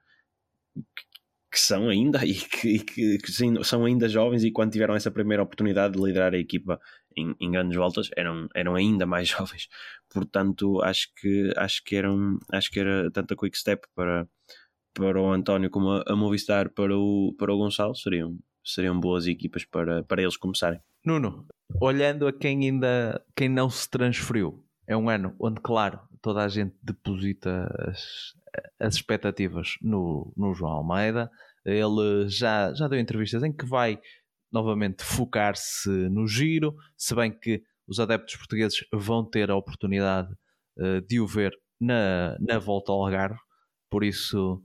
que, são ainda e que, que, que sim, são ainda jovens e quando tiveram essa primeira oportunidade de liderar a equipa em, em, grandes voltas eram, eram ainda mais jovens. Portanto, acho que, acho que, eram, acho que era tanto a Quick Step para, para o António como a, a Movistar para o, para o Gonçalo seriam, seriam boas equipas para, para eles começarem. Nuno, olhando a quem ainda quem não se transferiu, é um ano onde, claro, toda a gente deposita as, as expectativas no, no João Almeida. Ele já, já deu entrevistas em que vai novamente focar-se no giro, se bem que os adeptos portugueses vão ter a oportunidade uh, de o ver na, na volta ao Algarve, por isso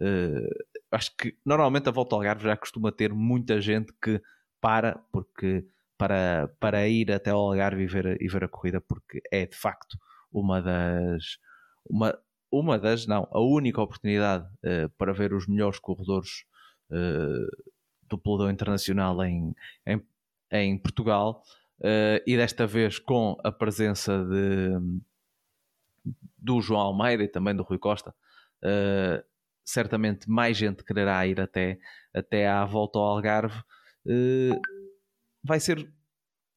uh, acho que normalmente a volta ao Algarve já costuma ter muita gente que para porque para, para ir até ao Algarve e ver, e ver a corrida, porque é de facto uma das. Uma, uma das, não, a única oportunidade uh, para ver os melhores corredores uh, do pelotão internacional em, em, em Portugal uh, e desta vez com a presença de, do João Almeida e também do Rui Costa. certamente mais gente quererá ir até, até à volta ao Algarve. Vai ser,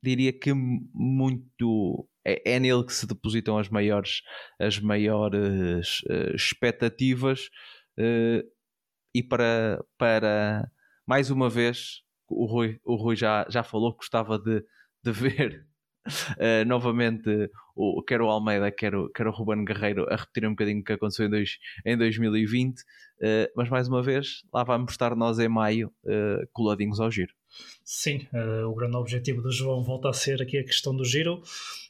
diria que, muito é, é nele que se depositam as maiores, as maiores uh, expectativas uh, e para, para mais uma vez o Rui, o Rui já, já falou que gostava de, de ver uh, novamente o, quer o Almeida, quer o, quer o Ruben Guerreiro a repetir um bocadinho o que aconteceu em, dois, em 2020, mas mais uma vez lá vamos estar nós em maio coladinhos ao giro. Sim, o grande objetivo do João volta a ser aqui a questão do giro.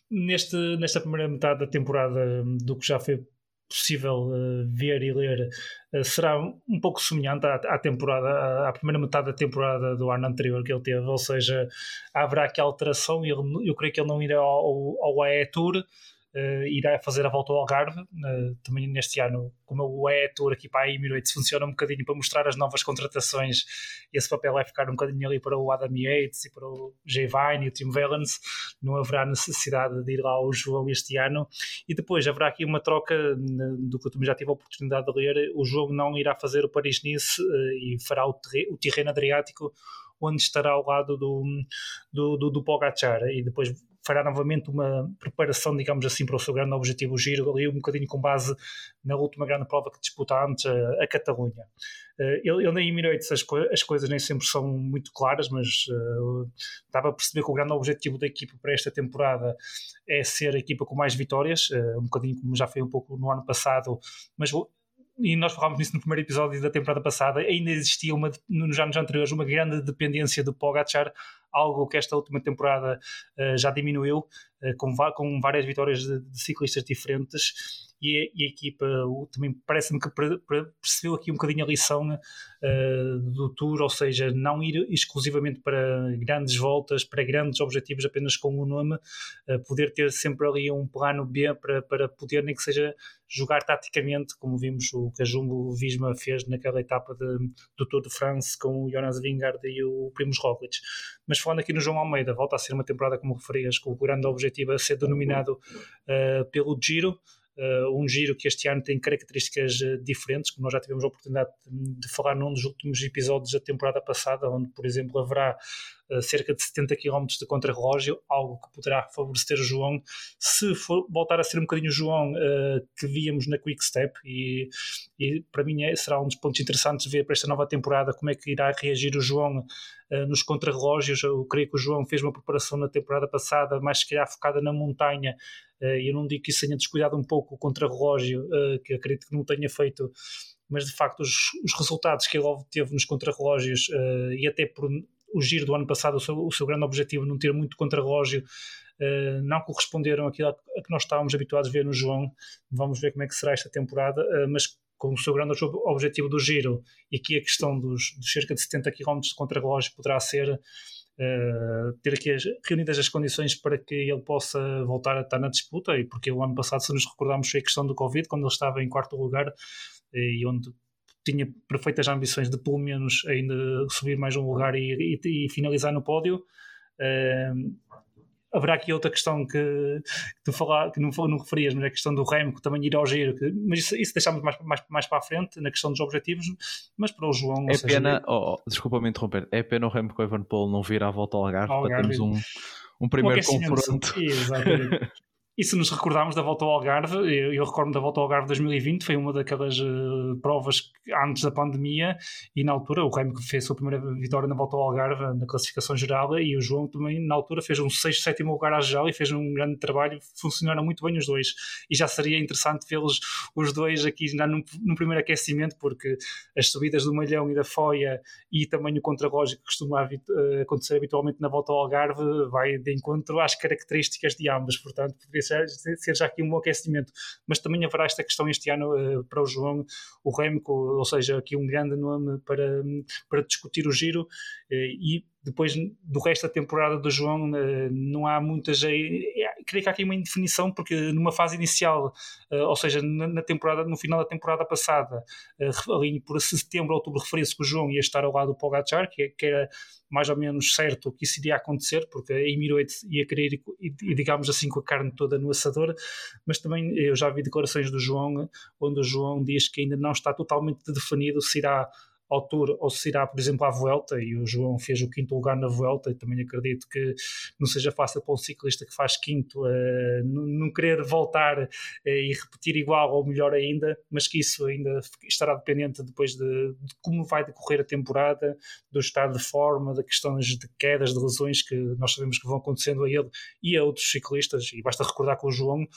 Neste, nesta primeira metade da temporada do que já foi possível uh, ver e ler uh, será um pouco semelhante à, à temporada, à, à, primeira metade da temporada do ano anterior que ele teve, ou seja, haverá aqui alteração e eu creio que ele não irá ao, ao AE Tour, uh, irá fazer a volta ao Algarve, uh, também neste ano, como o é Tour aqui para a Emirates funciona um bocadinho para mostrar as novas contratações, esse papel vai ficar um bocadinho ali para o Adam Yates e para o Jay Vine e o Tim Valens, não haverá necessidade de ir lá ao João este ano, e depois haverá aqui uma troca do que eu também já tive a oportunidade de ler, o João não irá fazer o Paris-Nice uh, e fará o, o Tirreno Adriático, onde estará ao lado do, do, do, do Pogacar. E depois fará novamente uma preparação, digamos assim, para o seu grande objetivo, giro, ali um bocadinho com base na última grande prova que disputa antes, a, a Catalunha. Uh, ele, ele na Emirates as, co as, coisas nem sempre são muito claras, mas uh, dava a perceber que o grande objetivo da equipa para esta temporada é ser a equipa com mais vitórias, uh, um bocadinho como já foi um pouco no ano passado, mas e nós falámos nisso no primeiro episódio da temporada passada, ainda existia uma, nos anos anteriores uma grande dependência do Pogacar algo que esta última temporada uh, já diminuiu, com, com, várias vitórias de, de ciclistas diferentes e, e a equipa também parece-me que percebeu aqui um bocadinho a lição uh, do Tour, ou seja, não ir exclusivamente para grandes voltas, para grandes objetivos apenas com o nome, uh, poder ter sempre ali um plano B para, para poder, nem que seja jogar taticamente, como vimos o que a Jumbo Visma fez naquela etapa de, do Tour de France com o Jonas Vingard e o Primoz Roglic. Mas falando aqui no João Almeida, volta a ser uma temporada, como referias, com o grande objetivo a ser denominado uh, pelo Giro, Uh, um giro que este ano tem características uh, diferentes, como nós já tivemos a oportunidade de, de, falar num dos últimos episódios da temporada passada, onde, por exemplo, haverá uh, cerca de 70 km de contrarrelógio, algo que poderá favorecer o João, se for voltar a ser um bocadinho o João que víamos na Quick Step, e, e para mim é, será um dos pontos interessantes ver para esta nova temporada como é que irá reagir o João nos contrarrelógios. Eu creio que o João fez uma preparação na temporada passada, mais se calhar focada na montanha, eh, eu não digo que isso tenha descuidado um pouco o contrarrelógio, eh, que acredito que não tenha feito, mas de facto os, os resultados que ele obteve nos contrarrelógios eh, e até por o giro do ano passado, o seu, o seu grande objetivo, não ter muito contrarrelógio, não corresponderam àquilo a que nós estávamos habituados a ver no João. Vamos ver como é que será esta temporada, mas com o seu grande objetivo do giro e aqui a questão dos, dos cerca de 70 km de contrarrelógio poderá ser uh, ter aqui as, reunidas as condições para que ele possa voltar a estar na disputa, e porque o ano passado, se nos recordarmos, foi a questão do Covid, quando ele estava em quarto lugar e onde tinha perfeitas ambições de pelo menos ainda subir mais um lugar e, e, e finalizar no pódio. Uh, haverá aqui outra questão que, que tu falar, que não, não referias, mas é a questão do Remo, que também ir ao giro, que, mas isso, isso deixamos mais, mais, mais para a frente, na questão dos objetivos, mas para o João... É seja, pena, oh, oh, desculpa-me interromper, é pena o Remo com o Evanpol não vir à volta ao Algarve, ao Algarve. para termos um, um primeiro confronto. Exatamente. E se nos recordarmos da volta ao Algarve, eu, eu recordo da volta ao Algarve 2020, foi uma daquelas uh, provas antes da pandemia, e na altura o Remo fez a sua primeira vitória na volta ao Algarve na classificação geral, e o João também na altura fez um 6, 7 lugar à geral e fez um grande trabalho, funcionaram muito bem os dois. E já seria interessante vê-los os dois aqui já num, primeiro aquecimento, porque as subidas do Malhão e da Foia e também o contrarrelógio que costuma uh, acontecer habitualmente na volta ao Algarve vai de encontro às características de ambas, portanto poderia ser já aqui um aquecimento. Mas também haverá esta questão este ano uh, para o João, o Remco, ou seja, aqui um grande nome para, para discutir o giro uh, e depois do resto da temporada do João uh, não há muitas creio que há aqui uma indefinição porque numa fase inicial ou seja na, temporada no final da temporada passada ali por setembro outubro referia-se que o João ia estar ao lado do Pogacar que, era mais ou menos certo que isso iria acontecer, porque a Emirates ia querer ir, digamos assim, com a carne toda no assador, mas também eu já vi declarações do João, onde o João diz que ainda não está totalmente definido se irá ao Tour ou se irá, por exemplo, à Vuelta, e o João fez o quinto lugar na Vuelta, e também acredito que não seja fácil para um ciclista que faz quinto uh, não, querer voltar uh, e repetir igual ou melhor ainda, mas que isso ainda estará dependente depois de, de, como vai decorrer a temporada, do estado de forma, de questões de quedas, de lesões que nós sabemos que vão acontecendo a ele e a outros ciclistas, e basta recordar que o João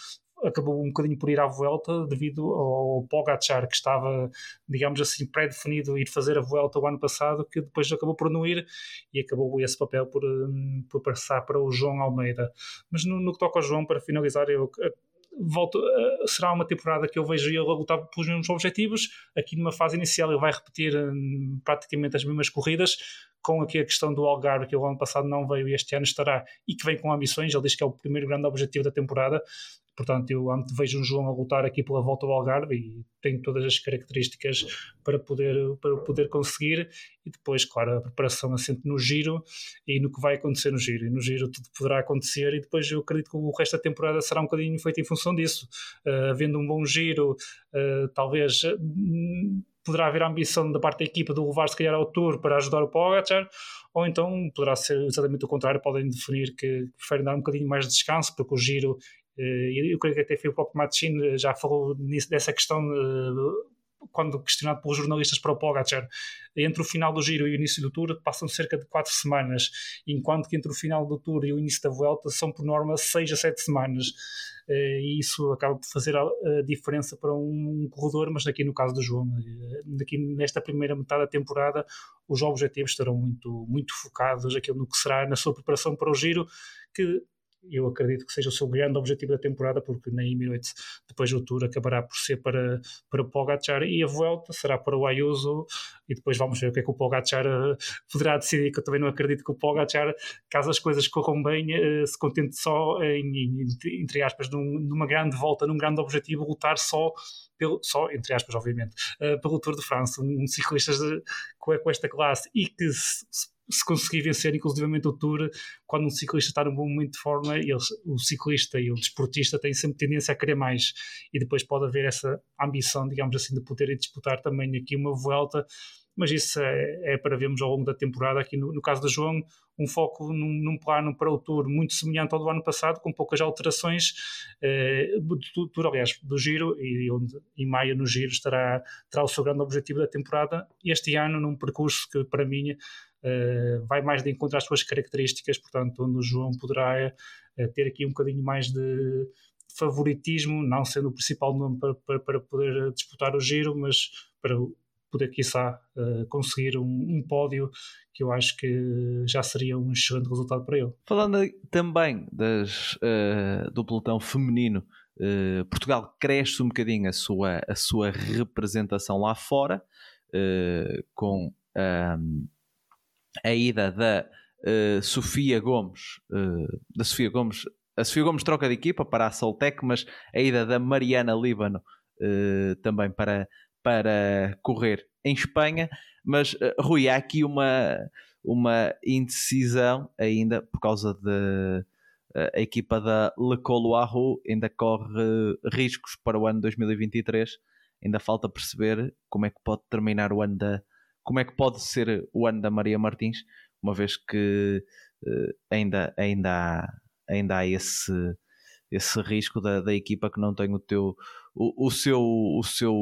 acabou um bocadinho por ir à volta devido ao Pogacar que estava, digamos assim, pré-definido ir fazer a volta o ano passado, que depois acabou por não ir e acabou esse papel por, hum, por passar para o João Almeida. Mas no, no que toca ao João, para finalizar, eu volto, uh, será uma temporada que eu vejo ele lutar pelos mesmos objetivos. Aqui numa fase inicial ele vai repetir um, praticamente as mesmas corridas, com aqui a questão do Algarve, que o ano passado não veio e este ano estará, e que vem com ambições. Ele diz que é o primeiro grande objetivo da temporada. Portanto, eu vejo um João a lutar aqui pela volta ao Algarve e tem todas as características para poder, para poder conseguir. E depois, claro, a preparação assente no giro e no que vai acontecer no giro. E no giro tudo poderá acontecer e depois eu acredito que o resto da temporada será um bocadinho feito em função disso. Uh, havendo um bom giro, uh, talvez. Uh, poderá haver a ambição da parte da equipa de levar se calhar ao Tour para ajudar o Pogacar, ou então poderá ser exatamente o contrário, podem definir que preferem dar um bocadinho mais de descanso, porque o giro eu creio que até foi o próprio Matchin eh, já falou nisso, dessa questão eh, quando questionado pelos jornalistas para o Pogacar, entre o final do giro e o início do Tour passam cerca de 4 semanas, enquanto que entre o final do Tour e o início da Vuelta são por norma 6 a 7 semanas. E isso acaba por fazer a diferença para um corredor, mas aqui no caso do João, aqui nesta primeira metade da temporada, os objetivos estarão muito, muito focados aquilo no que será na sua preparação para o giro, que eu acredito que seja o seu grande objetivo da temporada, porque na Emirates, depois do Tour, acabará por ser para, para Pogacar e a volta será para o Ayuso. E depois vamos ver o que é que o Pogacar uh, poderá decidir. Que eu também não acredito que o Pogacar, caso as coisas corram bem, uh, se contente só em, entre aspas, num, numa grande volta, num grande objetivo, lutar só pelo, só, entre aspas, obviamente, uh, pelo Tour de France, um, um ciclista de, com, com, esta classe e que se, se conseguir vencer inclusivamente o Tour, quando um ciclista está num bom momento de forma, ele, o ciclista e o desportista têm sempre tendência a querer mais. E depois pode haver essa ambição, digamos assim, de poder disputar também aqui uma volta. Mas isso é, é, para vermos ao longo da temporada. Aqui no, no caso do João, um foco num, num, plano para o Tour muito semelhante ao do ano passado, com poucas alterações eh, do Tour, aliás, do Giro, e onde em maio no Giro estará, terá o seu grande objetivo da temporada, este ano num percurso que para mim vai mais de encontro às suas características, portanto, onde o João poderá uh, ter aqui um bocadinho mais de favoritismo, não sendo o principal nome para, para, para poder disputar o giro, mas para poder, quiçá, uh, conseguir um, um, pódio que eu acho que já seria um excelente resultado para ele. Falando também das, uh, do pelotão feminino, uh, Portugal cresce um bocadinho a sua, a sua representação lá fora, com um, a ida da Sofia Gomes, da Sofia Gomes, a Sofia Gomes troca de equipa para a Soltec, mas a ida da Mariana Líbano também para, para correr em Espanha, mas uh, Rui, há aqui uma, uma indecisão ainda por causa de uh, a equipa da Le Colo Arro ainda corre uh, riscos para o ano 2023. Ainda falta perceber como é que pode terminar o ano da como é que pode ser o ano da Maria Martins, uma vez que ainda, ainda há, ainda há esse esse risco da, da equipa que não tem o teu o, o seu o seu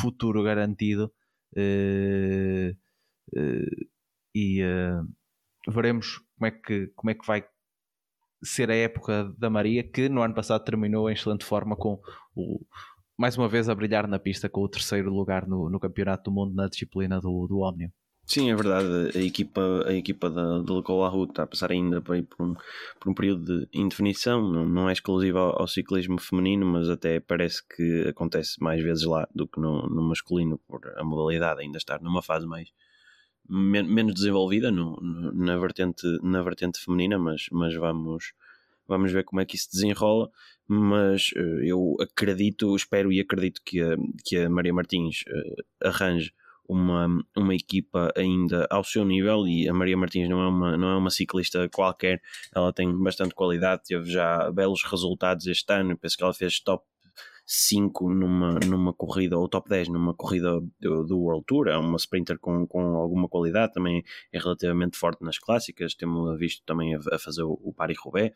futuro garantido uh, uh, e uh, veremos como é que como é que vai ser a época da Maria que no ano passado terminou em excelente forma com o mais uma vez a brilhar na pista com o terceiro lugar no, no campeonato do mundo na disciplina do, do Omnium. Sim, é verdade. A equipa, a equipa da, da Lecolahu está a passar ainda por, por, um, por um período de indefinição. Não, não é exclusivo ao, ao, ciclismo feminino, mas até parece que acontece mais vezes lá do que no, no masculino, por a modalidade ainda estar numa fase mais men, menos desenvolvida no, no, na, vertente, na vertente feminina, mas, mas vamos, vamos ver como é que isso desenrola. Mas uh, eu acredito, espero e acredito que a, que a Maria Martins uh, arranje uma, uma equipa ainda ao seu nível e a Maria Martins não é, uma, não é uma ciclista qualquer, ela tem bastante qualidade, teve já belos resultados este ano, penso que ela fez top 5 numa, numa corrida, ou top 10 numa corrida do, do World Tour, é uma sprinter com, com alguma qualidade, também é relativamente forte nas clássicas, temos visto também a, a fazer o, o Paris-Roubaix,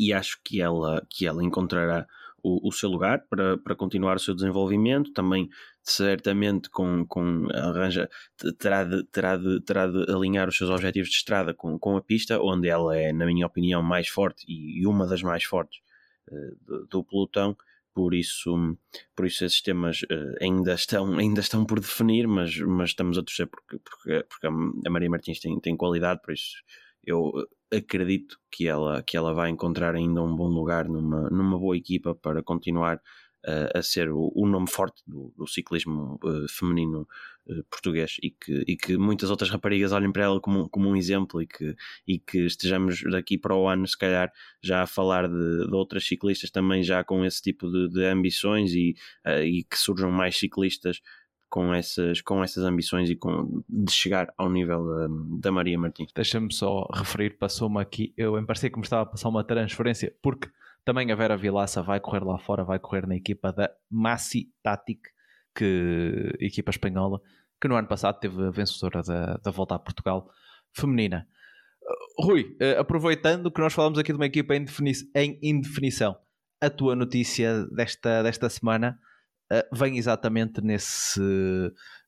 e acho que ela, que ela encontrará o, o, seu lugar para, para continuar o seu desenvolvimento, também certamente com, com arranja, terá de, terá, de, terá de alinhar os seus objetivos de estrada com, com a pista, onde ela é, na minha opinião, mais forte e, e uma das mais fortes uh, do, do, pelotão. Por isso, por isso esses temas uh, ainda, estão, ainda estão por definir, mas, mas estamos a torcer porque, porque, porque a Maria Martins tem, tem qualidade, por isso eu acredito que ela, que ela vai encontrar ainda um bom lugar numa, numa boa equipa para continuar uh, a ser o, o, nome forte do, do ciclismo uh, feminino uh, português e que, e que muitas outras raparigas olhem para ela como, como um exemplo e que, e que estejamos daqui para o ano, se calhar, já a falar de, de outras ciclistas também já com esse tipo de, de ambições e, e que surjam mais ciclistas com essas, com essas ambições e com, de chegar ao nível da, da Maria Martins. Deixa-me só referir, passou-me aqui, eu em parecia que me estava a passar uma transferência, porque também a Vera Vilaça vai correr lá fora, vai correr na equipa da Massi Tatic, que, equipa espanhola, que no ano passado teve a vencedora da, da volta a Portugal feminina. Uh, Rui, uh, aproveitando que nós falamos aqui de uma equipa em, em indefinição, a tua notícia desta, desta semana vem exatamente nesse,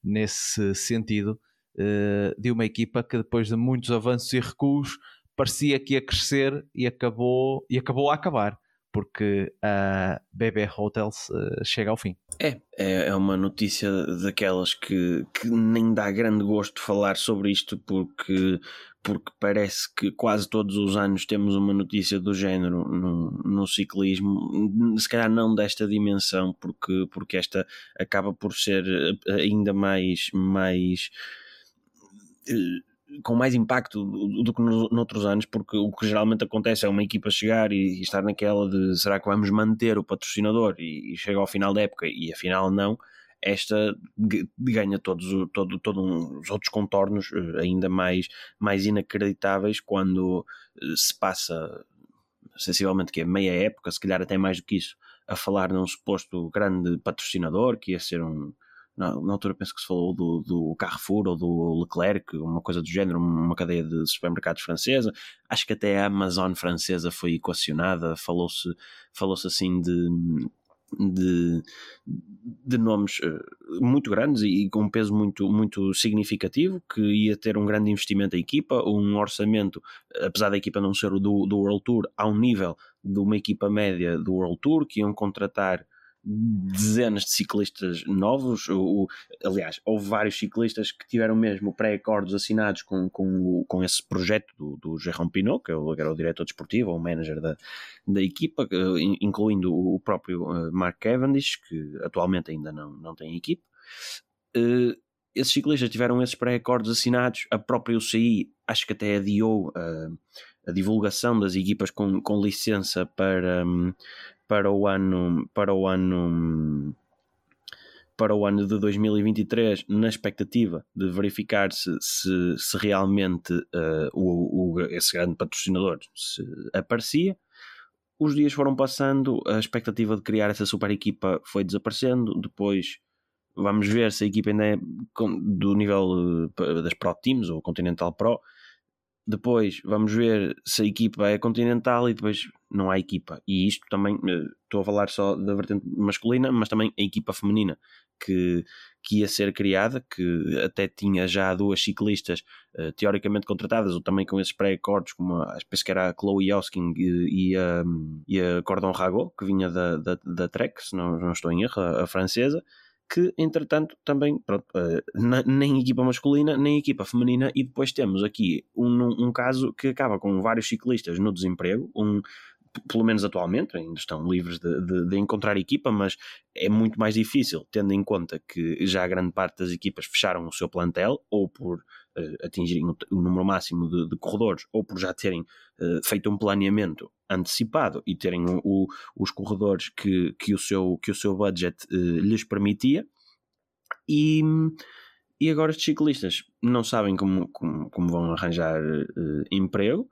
nesse sentido uh, de uma equipa que depois de muitos avanços e recuos parecia que ia crescer e acabou, e acabou a acabar porque a BB Hotels uh, chega ao fim. É, é, é uma notícia daquelas que, que nem dá grande gosto falar sobre isto porque, porque parece que quase todos os anos temos uma notícia do género no, no ciclismo, se calhar não desta dimensão, porque, porque esta acaba por ser ainda mais. mais uh, com mais impacto do, que no, noutros anos, porque o que geralmente acontece é uma equipa chegar e, e estar naquela de será que vamos manter o patrocinador e, e chega ao final da época e afinal não, esta ganha todos todo, todos uns outros contornos eh, ainda mais, mais inacreditáveis quando eh, se passa sensivelmente que é meia época, se calhar até mais do que isso, a falar num suposto grande patrocinador que ia ser um, na, na, altura penso que se falou do, do Carrefour ou do Leclerc, uma coisa do género, uma cadeia de supermercados francesa. Acho que até a Amazon francesa foi equacionada, falou-se falou assim de, de, de nomes eh, muito grandes e com um peso muito, muito significativo, que ia ter um grande investimento da equipa, um orçamento, apesar da equipa não ser do, do World Tour, ao nível de uma equipa média do World Tour, que iam contratar dezenas de ciclistas novos. O, aliás, houve vários ciclistas que tiveram mesmo pré-acordos assinados com, com, com esse projeto do, do Jérôme Pinot, que era o diretor desportivo, ou o manager da, da equipa, incluindo o próprio eh, Mark Cavendish, que atualmente ainda não, não tem equipe. Uh, esses ciclistas tiveram esses pré-acordos assinados, a própria UCI acho que até adiou uh, a divulgação das equipas com, com licença para, um, para o ano para o ano para o ano de 2023 na expectativa de verificar se, se, se realmente uh, o, o, esse grande patrocinador aparecia. Os dias foram passando, a expectativa de criar essa super equipa foi desaparecendo. Depois vamos ver se a equipa ainda é do nível uh, das Pro Teams ou Continental Pro depois vamos ver se a equipa é continental e depois não há equipa. E isto também, eh, estou a falar só da vertente masculina, mas também a equipa feminina que, que ia ser criada, que até tinha já duas ciclistas uh, teoricamente contratadas, ou também com esses pré-acordos, como a, penso que era a Chloe Yosking e, e, a, e a Cordon Ragot, que vinha da, da, da Trek, se não, não estou em erro, a, a francesa que entretanto também pronto, uh, nem equipa masculina nem equipa feminina e depois temos aqui um, um caso que acaba com vários ciclistas no desemprego, um, pelo menos atualmente, ainda estão livres de, de, de, encontrar equipa, mas é muito mais difícil, tendo em conta que já grande parte das equipas fecharam o seu plantel, ou por atingirem o, o, número máximo de, de, corredores, ou por já terem uh, feito um planeamento antecipado e terem o, o, os corredores que, que, o seu, que o seu budget uh, lhes permitia. E, e agora os ciclistas não sabem como, como, como vão arranjar emprego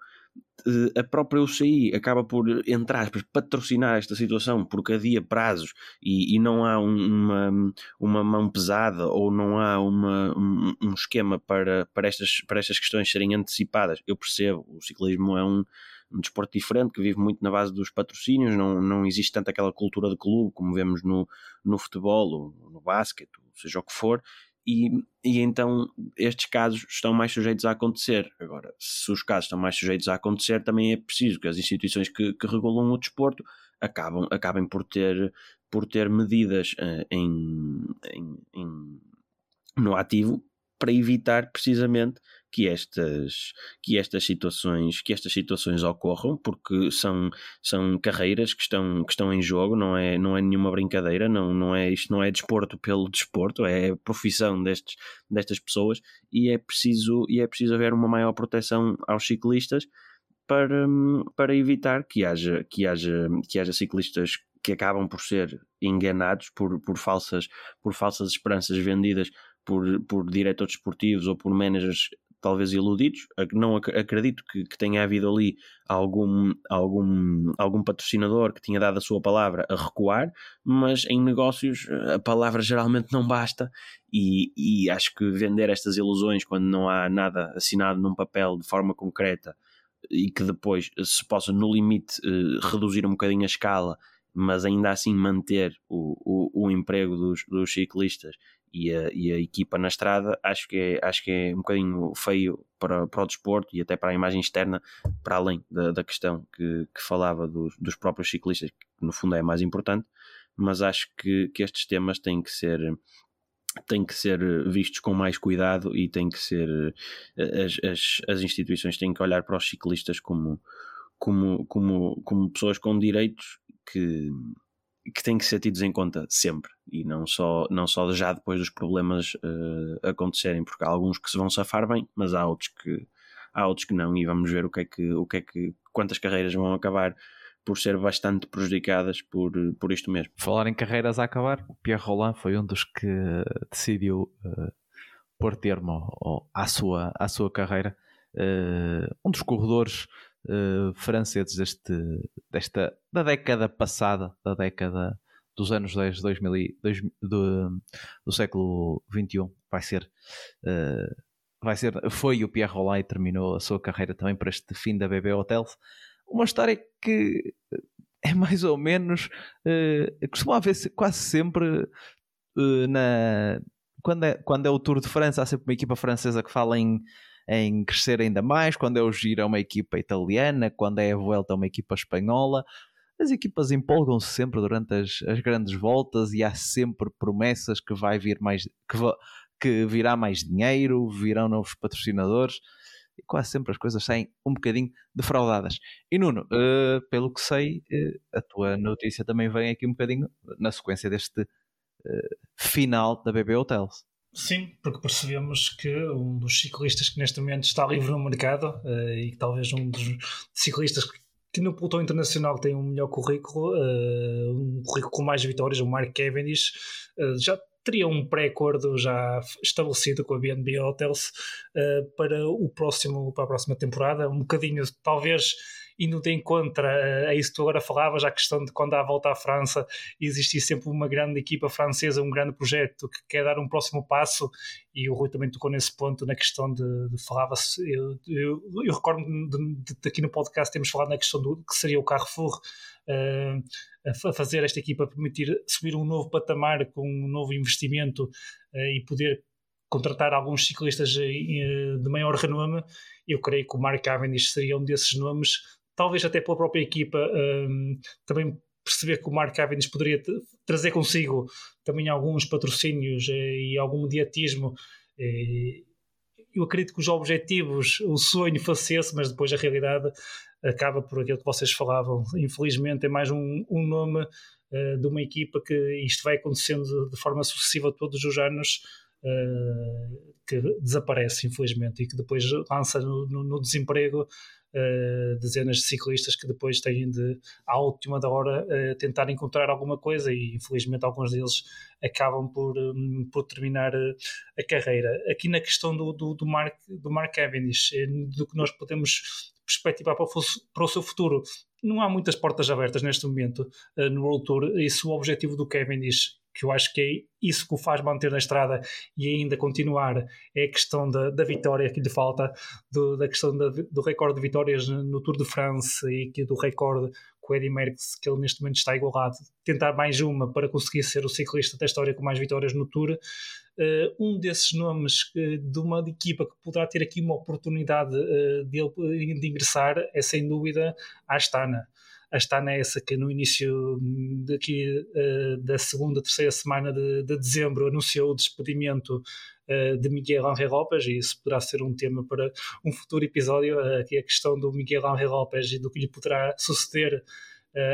a própria UCI acaba por, entre aspas, patrocinar esta situação porque havia prazos e, e não há uma, uma mão pesada ou não há uma, um, um, esquema para, para, estas, para estas questões serem antecipadas. Eu percebo, o ciclismo é um, um desporto diferente que vive muito na base dos patrocínios, não, não existe tanto aquela cultura de clube como vemos no, no futebol, no basquete, seja o que for, e, e então estes casos estão mais sujeitos a acontecer. Agora, se os casos estão mais sujeitos a acontecer, também é preciso que as instituições que, que regulam o desporto acabam, acabem por ter, por ter medidas uh, em, em, em, no ativo para evitar precisamente que estas, que estas situações que estas situações ocorram porque são, são carreiras que estão, que estão em jogo não é, não é nenhuma brincadeira não, não é, isto não é desporto pelo desporto é profissão destes, destas pessoas e é preciso e é preciso haver uma maior proteção aos ciclistas para, para evitar que haja, que haja, que haja ciclistas que acabam por ser enganados por, por, falsas, por falsas esperanças vendidas por, por diretores esportivos ou por managers talvez iludidos. Não acredito que, que, tenha havido ali algum, algum, algum patrocinador que tinha dado a sua palavra a recuar, mas em negócios a palavra geralmente não basta. E, e acho que vender estas ilusões quando não há nada assinado num papel de forma concreta e que depois se possa, no limite, eh, reduzir um bocadinho a escala, mas ainda assim manter o, o, o emprego dos, dos ciclistas e a, e a, equipa na estrada, acho que é, acho que é um bocadinho feio para, para o desporto e até para a imagem externa, para além da, da questão que, que falava dos, dos próprios ciclistas, que no fundo é mais importante, mas acho que, que estes temas têm que ser têm que ser vistos com mais cuidado e têm que ser as, as, as instituições têm que olhar para os ciclistas como, como, como, como pessoas com direitos que, que têm que ser tidos em conta sempre e não só, não só já depois dos problemas uh, acontecerem, porque há alguns que se vão safar bem, mas há outros que há outros que não, e vamos ver o que é que, o que, é que quantas carreiras vão acabar por ser bastante prejudicadas por, por isto mesmo. Falar em carreiras a acabar, o Pierre Roland foi um dos que decidiu uh, pôr termo ao, à, sua, à sua carreira. Uh, um dos corredores uh, franceses deste, desta, da década passada, da década dos anos 10, 2000, 2000 do, do século XXI, vai ser. Uh, vai ser, foi o Pierre Roland e terminou a sua carreira também para este fim da BB Hotels. Uma história que é mais ou menos. Uh, costuma haver quase sempre uh, na. Quando é, quando é o Tour de França, há sempre uma equipa francesa que fala em em crescer ainda mais. Quando é o Giro, é uma equipa italiana. Quando é a Vuelta, é uma equipa espanhola. As equipas empolgam-se sempre durante as, as, grandes voltas e há sempre promessas que vai vir mais que, que virá mais dinheiro, virão novos patrocinadores e quase sempre as coisas saem um bocadinho defraudadas. E Nuno, uh, pelo que sei, uh, a tua notícia também vem aqui um bocadinho na sequência deste uh, final da BB Hotels. Sim, porque percebemos que um dos ciclistas que neste momento está livre no mercado e talvez um dos ciclistas que, que no pelotão internacional tem um melhor currículo, uh, um currículo com mais vitórias, o Mark Cavendish, uh, já teria um pré-acordo já estabelecido com a BNB Hotels para o próximo para a próxima temporada, um bocadinho talvez indo de encontro a, isso que tu agora falavas, a questão de quando há a volta à França existir sempre uma grande equipa francesa, um grande projeto que quer dar um próximo passo e o Rui também tocou nesse ponto na questão de, de falava-se, eu, eu, eu recordo de, de, de, aqui no podcast temos falado na questão do que seria o Carrefour uh, a fazer esta equipa permitir subir um novo patamar com um novo investimento uh, e poder contratar alguns ciclistas de maior renome, eu creio que o Mark Cavendish seria um desses nomes talvez até pela própria equipa, um, também perceber que o Mark Cavendish poderia trazer consigo também alguns patrocínios eh, e algum mediatismo. Eh, eu acredito que os objetivos, o sonho fosse mas depois a realidade acaba por aquilo que vocês falavam. Infelizmente é mais um, um nome uh, de uma equipa que isto vai acontecendo de forma sucessiva todos os anos. Uh, que desaparece, infelizmente, e que depois lança no, no, no desemprego uh, dezenas de ciclistas que depois têm de, à última da hora, uh, tentar encontrar alguma coisa e infelizmente alguns deles acabam por, um, por terminar uh, a carreira. Aqui na questão do, do, do, Mark, do Mark Cavendish, do que nós podemos perspectivar para o, para o seu futuro, não há muitas portas abertas neste momento no World Tour e se o objetivo do Cavendish que eu acho que é isso que o faz manter na estrada e ainda continuar, é a questão da, da vitória que lhe falta, do, da questão da, do recorde de vitórias no Tour de France e que do recorde com o Eddie Merckx, que ele neste momento está igualado, tentar mais uma para conseguir ser o ciclista da história com mais vitórias no Tour. Uh, um desses nomes uh, de uma equipa que poderá ter aqui uma oportunidade uh, de, de ingressar é sem dúvida a Astana. A Astana é essa que no início daqui uh, da segunda, terceira semana de, de dezembro anunciou o despedimento uh, de Miguel Angel Lopes e isso poderá ser um tema para um futuro episódio, uh, aqui a questão do Miguel Angel Lopes e do que lhe poderá suceder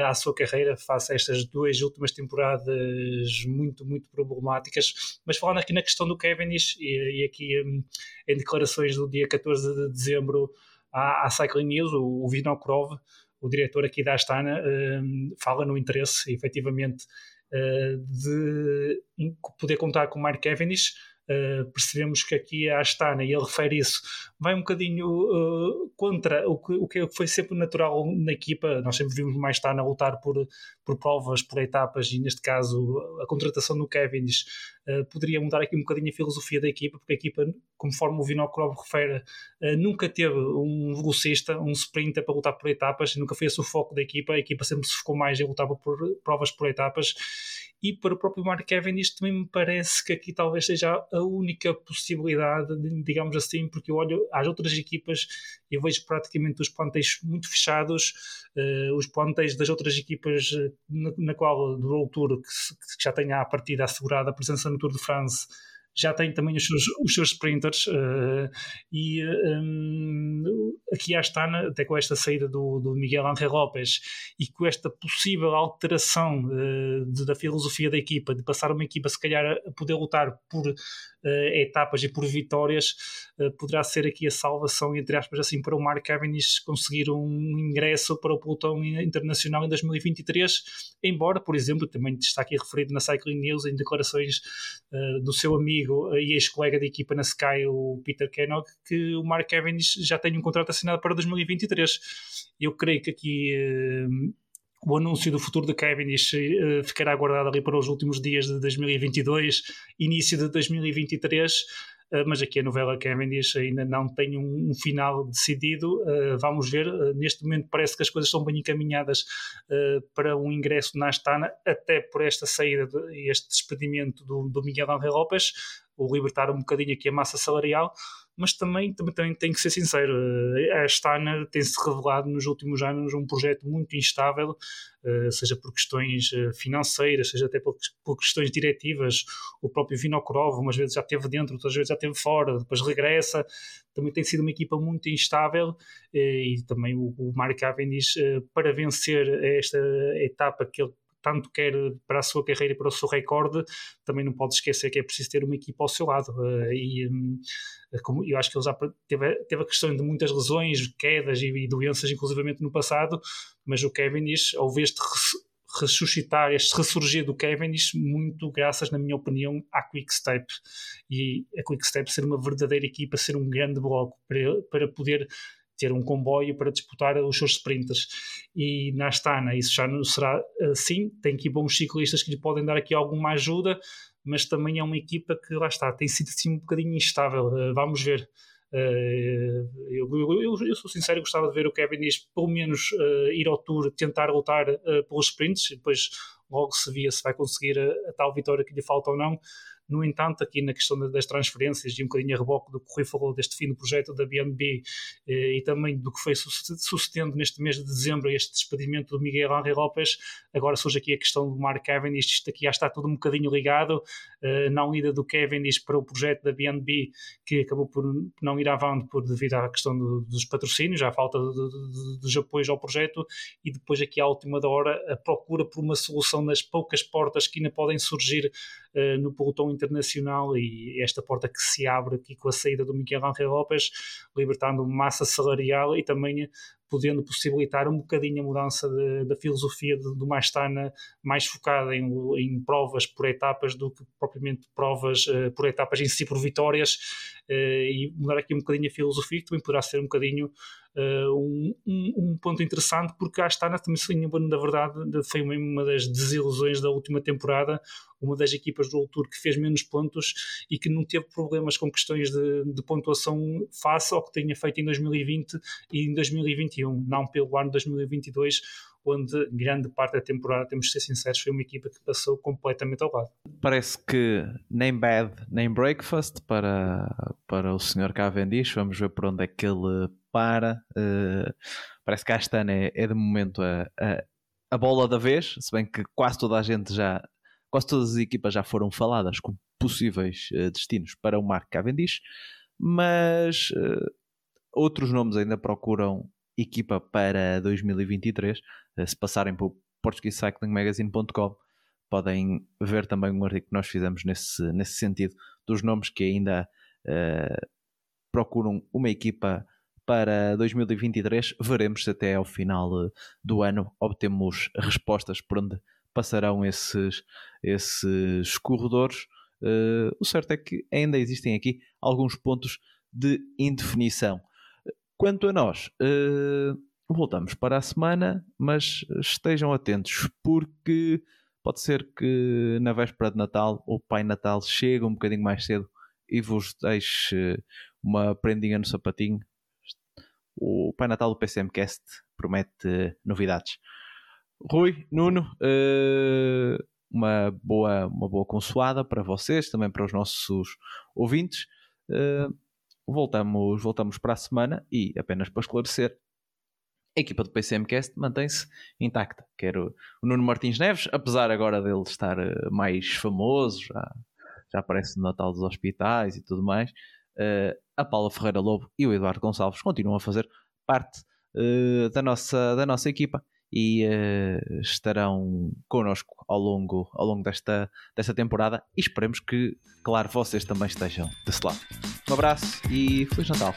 à sua carreira face a estas duas últimas temporadas muito, muito problemáticas. Mas falando aqui na questão do Cavendish e, aqui um, em declarações do dia 14 de dezembro à Cycling News, o, o Vinokurov, o diretor aqui da Astana, um, fala no interesse, efetivamente, uh, de poder contar com o Mark Cavendish Uh, percebemos que aqui a Astana, e ele refere isso, vai um bocadinho uh, contra o que, o que foi sempre natural na equipa. Nós sempre vimos mais Astana lutar por, por provas, por etapas, e neste caso a contratação do Kevin uh, poderia mudar aqui um bocadinho a filosofia da equipa, porque a equipa, conforme o Vinokurov refere, nunca teve um velocista, um sprinter para lutar por etapas, nunca foi esse o foco da equipa. A equipa sempre se focou mais em lutar por provas por etapas e para o próprio Mark Cavendish também me parece que aqui talvez seja a única possibilidade, digamos assim, porque eu olho às outras equipas e vejo praticamente os plantéis muito fechados, uh, os plantéis das outras equipas uh, na, na, qual do Tour, que, que já tem a partida assegurada a presença no Tour de France, já tem também os seus, os seus sprinters uh, e um, aqui a Astana, até com esta saída do, do Miguel Ángel López e com esta possível alteração uh, de, da filosofia da equipa, de passar uma equipa se calhar a poder lutar por etapas e por vitórias, poderá ser aqui a salvação, entre aspas, assim, para o Mark Cavendish conseguir um ingresso para o pelotão internacional em 2023, embora, por exemplo, também está aqui referido na Cycling News em declarações do seu amigo e ex-colega de equipa na Sky, o Peter Kennog, que o Mark Cavendish já tem um contrato assinado para 2023. Eu creio que aqui uh, o anúncio do futuro de Cavendish uh, ficará guardado ali para os últimos dias de 2022, início de 2023. Uh, mas aqui a novela Cavendish ainda não tem um, um final decidido. Uh, vamos ver. Neste momento parece que as coisas estão bem encaminhadas para um ingresso na Astana, até por esta saída, de, este despedimento do, do Miguel Ángel López, o libertar um bocadinho aqui a massa salarial mas também, também, também tem que ser sincero, a Astana tem-se revelado nos últimos anos um projeto muito instável, eh, seja por questões eh, financeiras, seja até por, questões diretivas. O próprio Vinokurov, umas vezes já esteve dentro, outras vezes já esteve fora, depois regressa. Também tem sido uma equipa muito instável eh, e também o, o Mark Cavendish, para vencer esta etapa que ele tanto quer para a sua carreira e para o seu recorde, também não pode esquecer que é preciso ter uma equipa ao seu lado. Uh, e um, como, eu acho que ele já teve, teve a questão de muitas lesões, quedas e, e doenças, inclusivamente no passado, mas o Kevin diz, invés de ressuscitar, este ressurgir do Cavendish, muito graças, na minha opinião, à Quickstep. E a Quickstep ser uma verdadeira equipa, ser um grande bloco para, para poder ter um comboio para disputar os seus sprinters. E na Astana isso já não será assim, tem aqui bons ciclistas que lhe podem dar aqui alguma ajuda, mas também é uma equipa que lá está, tem sido assim um bocadinho instável. Uh, vamos ver. Uh, eu, eu, eu, sou sincero, gostava de ver o Kevin Dias pelo menos uh, ir ao Tour, tentar lutar pelos sprints, depois logo se via se vai conseguir a, a tal vitória que lhe falta ou não. No entanto, aqui na questão das transferências e um bocadinho a reboque do que o Rui falou deste fim do projeto da BNB eh, e também do que foi sucedendo neste mês de dezembro este despedimento do Miguel Ángel López, agora surge aqui a questão do Mark Cavendish, isto aqui já está tudo um bocadinho ligado, eh, não ida do Cavendish para o projeto da BNB que acabou por não ir avante por devido à questão do, dos patrocínios, à falta dos apoios ao projeto e depois aqui à última da hora a procura por uma solução nas poucas portas que ainda podem surgir uh, no pelotão internacional e esta porta que se abre aqui com a saída do Miguel Ángel López, libertando massa salarial e também podendo possibilitar um bocadinho a mudança da filosofia do Mastana mais focada em, em, provas por etapas do que propriamente provas uh, por etapas em si por vitórias uh, e mudar aqui um bocadinho a filosofia que também poderá ser um bocadinho um, um, um, ponto interessante porque a Astana também, na verdade, foi uma das desilusões da última temporada, uma das equipas do Tour que fez menos pontos e que não teve problemas com questões de, de pontuação face ao que tinha feito em 2020 e em 2021, não pelo ano 2022, onde grande parte da temporada, temos de ser sinceros, foi uma equipa que passou completamente ao lado. Parece que nem bad nem breakfast para, para o Sr. Cavendish. Vamos ver por onde é que ele para. Uh, parece que esta ano é, é de momento a, a, a, bola da vez, se bem que quase toda a gente já. Quase todas as equipas já foram faladas com possíveis uh, destinos para o Mark Cavendish, mas uh, outros nomes ainda procuram equipa para 2023. se passarem por portuguesecyclingmagazine.com podem ver também um artigo que nós fizemos nesse, nesse sentido dos nomes que ainda uh, procuram uma equipa para 2023. Veremos se até ao final eh, do ano obtemos respostas por onde passarão esses, esses corredores. Uh, o certo é que ainda existem aqui alguns pontos de indefinição. Quanto a nós, uh, voltamos para a semana, mas estejam atentos porque pode ser que na véspera de Natal o Pai Natal chegue um bocadinho mais cedo e vos deixe uma prendinha no sapatinho. O Pai Natal do PCMcast promete novidades. Rui, Nuno, eh, uma, boa, uma boa consoada para vocês, também para os nossos ouvintes. Eh, voltamos, voltamos para a semana e apenas para esclarecer, a equipa do PCMcast mantém-se intacta. Quero o Nuno Martins Neves, apesar agora dele estar eh, mais famoso, já já aparece no Natal dos Hospitais e tudo mais. A Paula Ferreira Lobo e o Eduardo Gonçalves continuam a fazer parte uh, da, nossa, da nossa equipa e uh, estarão connosco ao longo, ao longo desta, desta temporada e esperemos que, claro, vocês também estejam desse lado. Um abraço e Feliz Natal!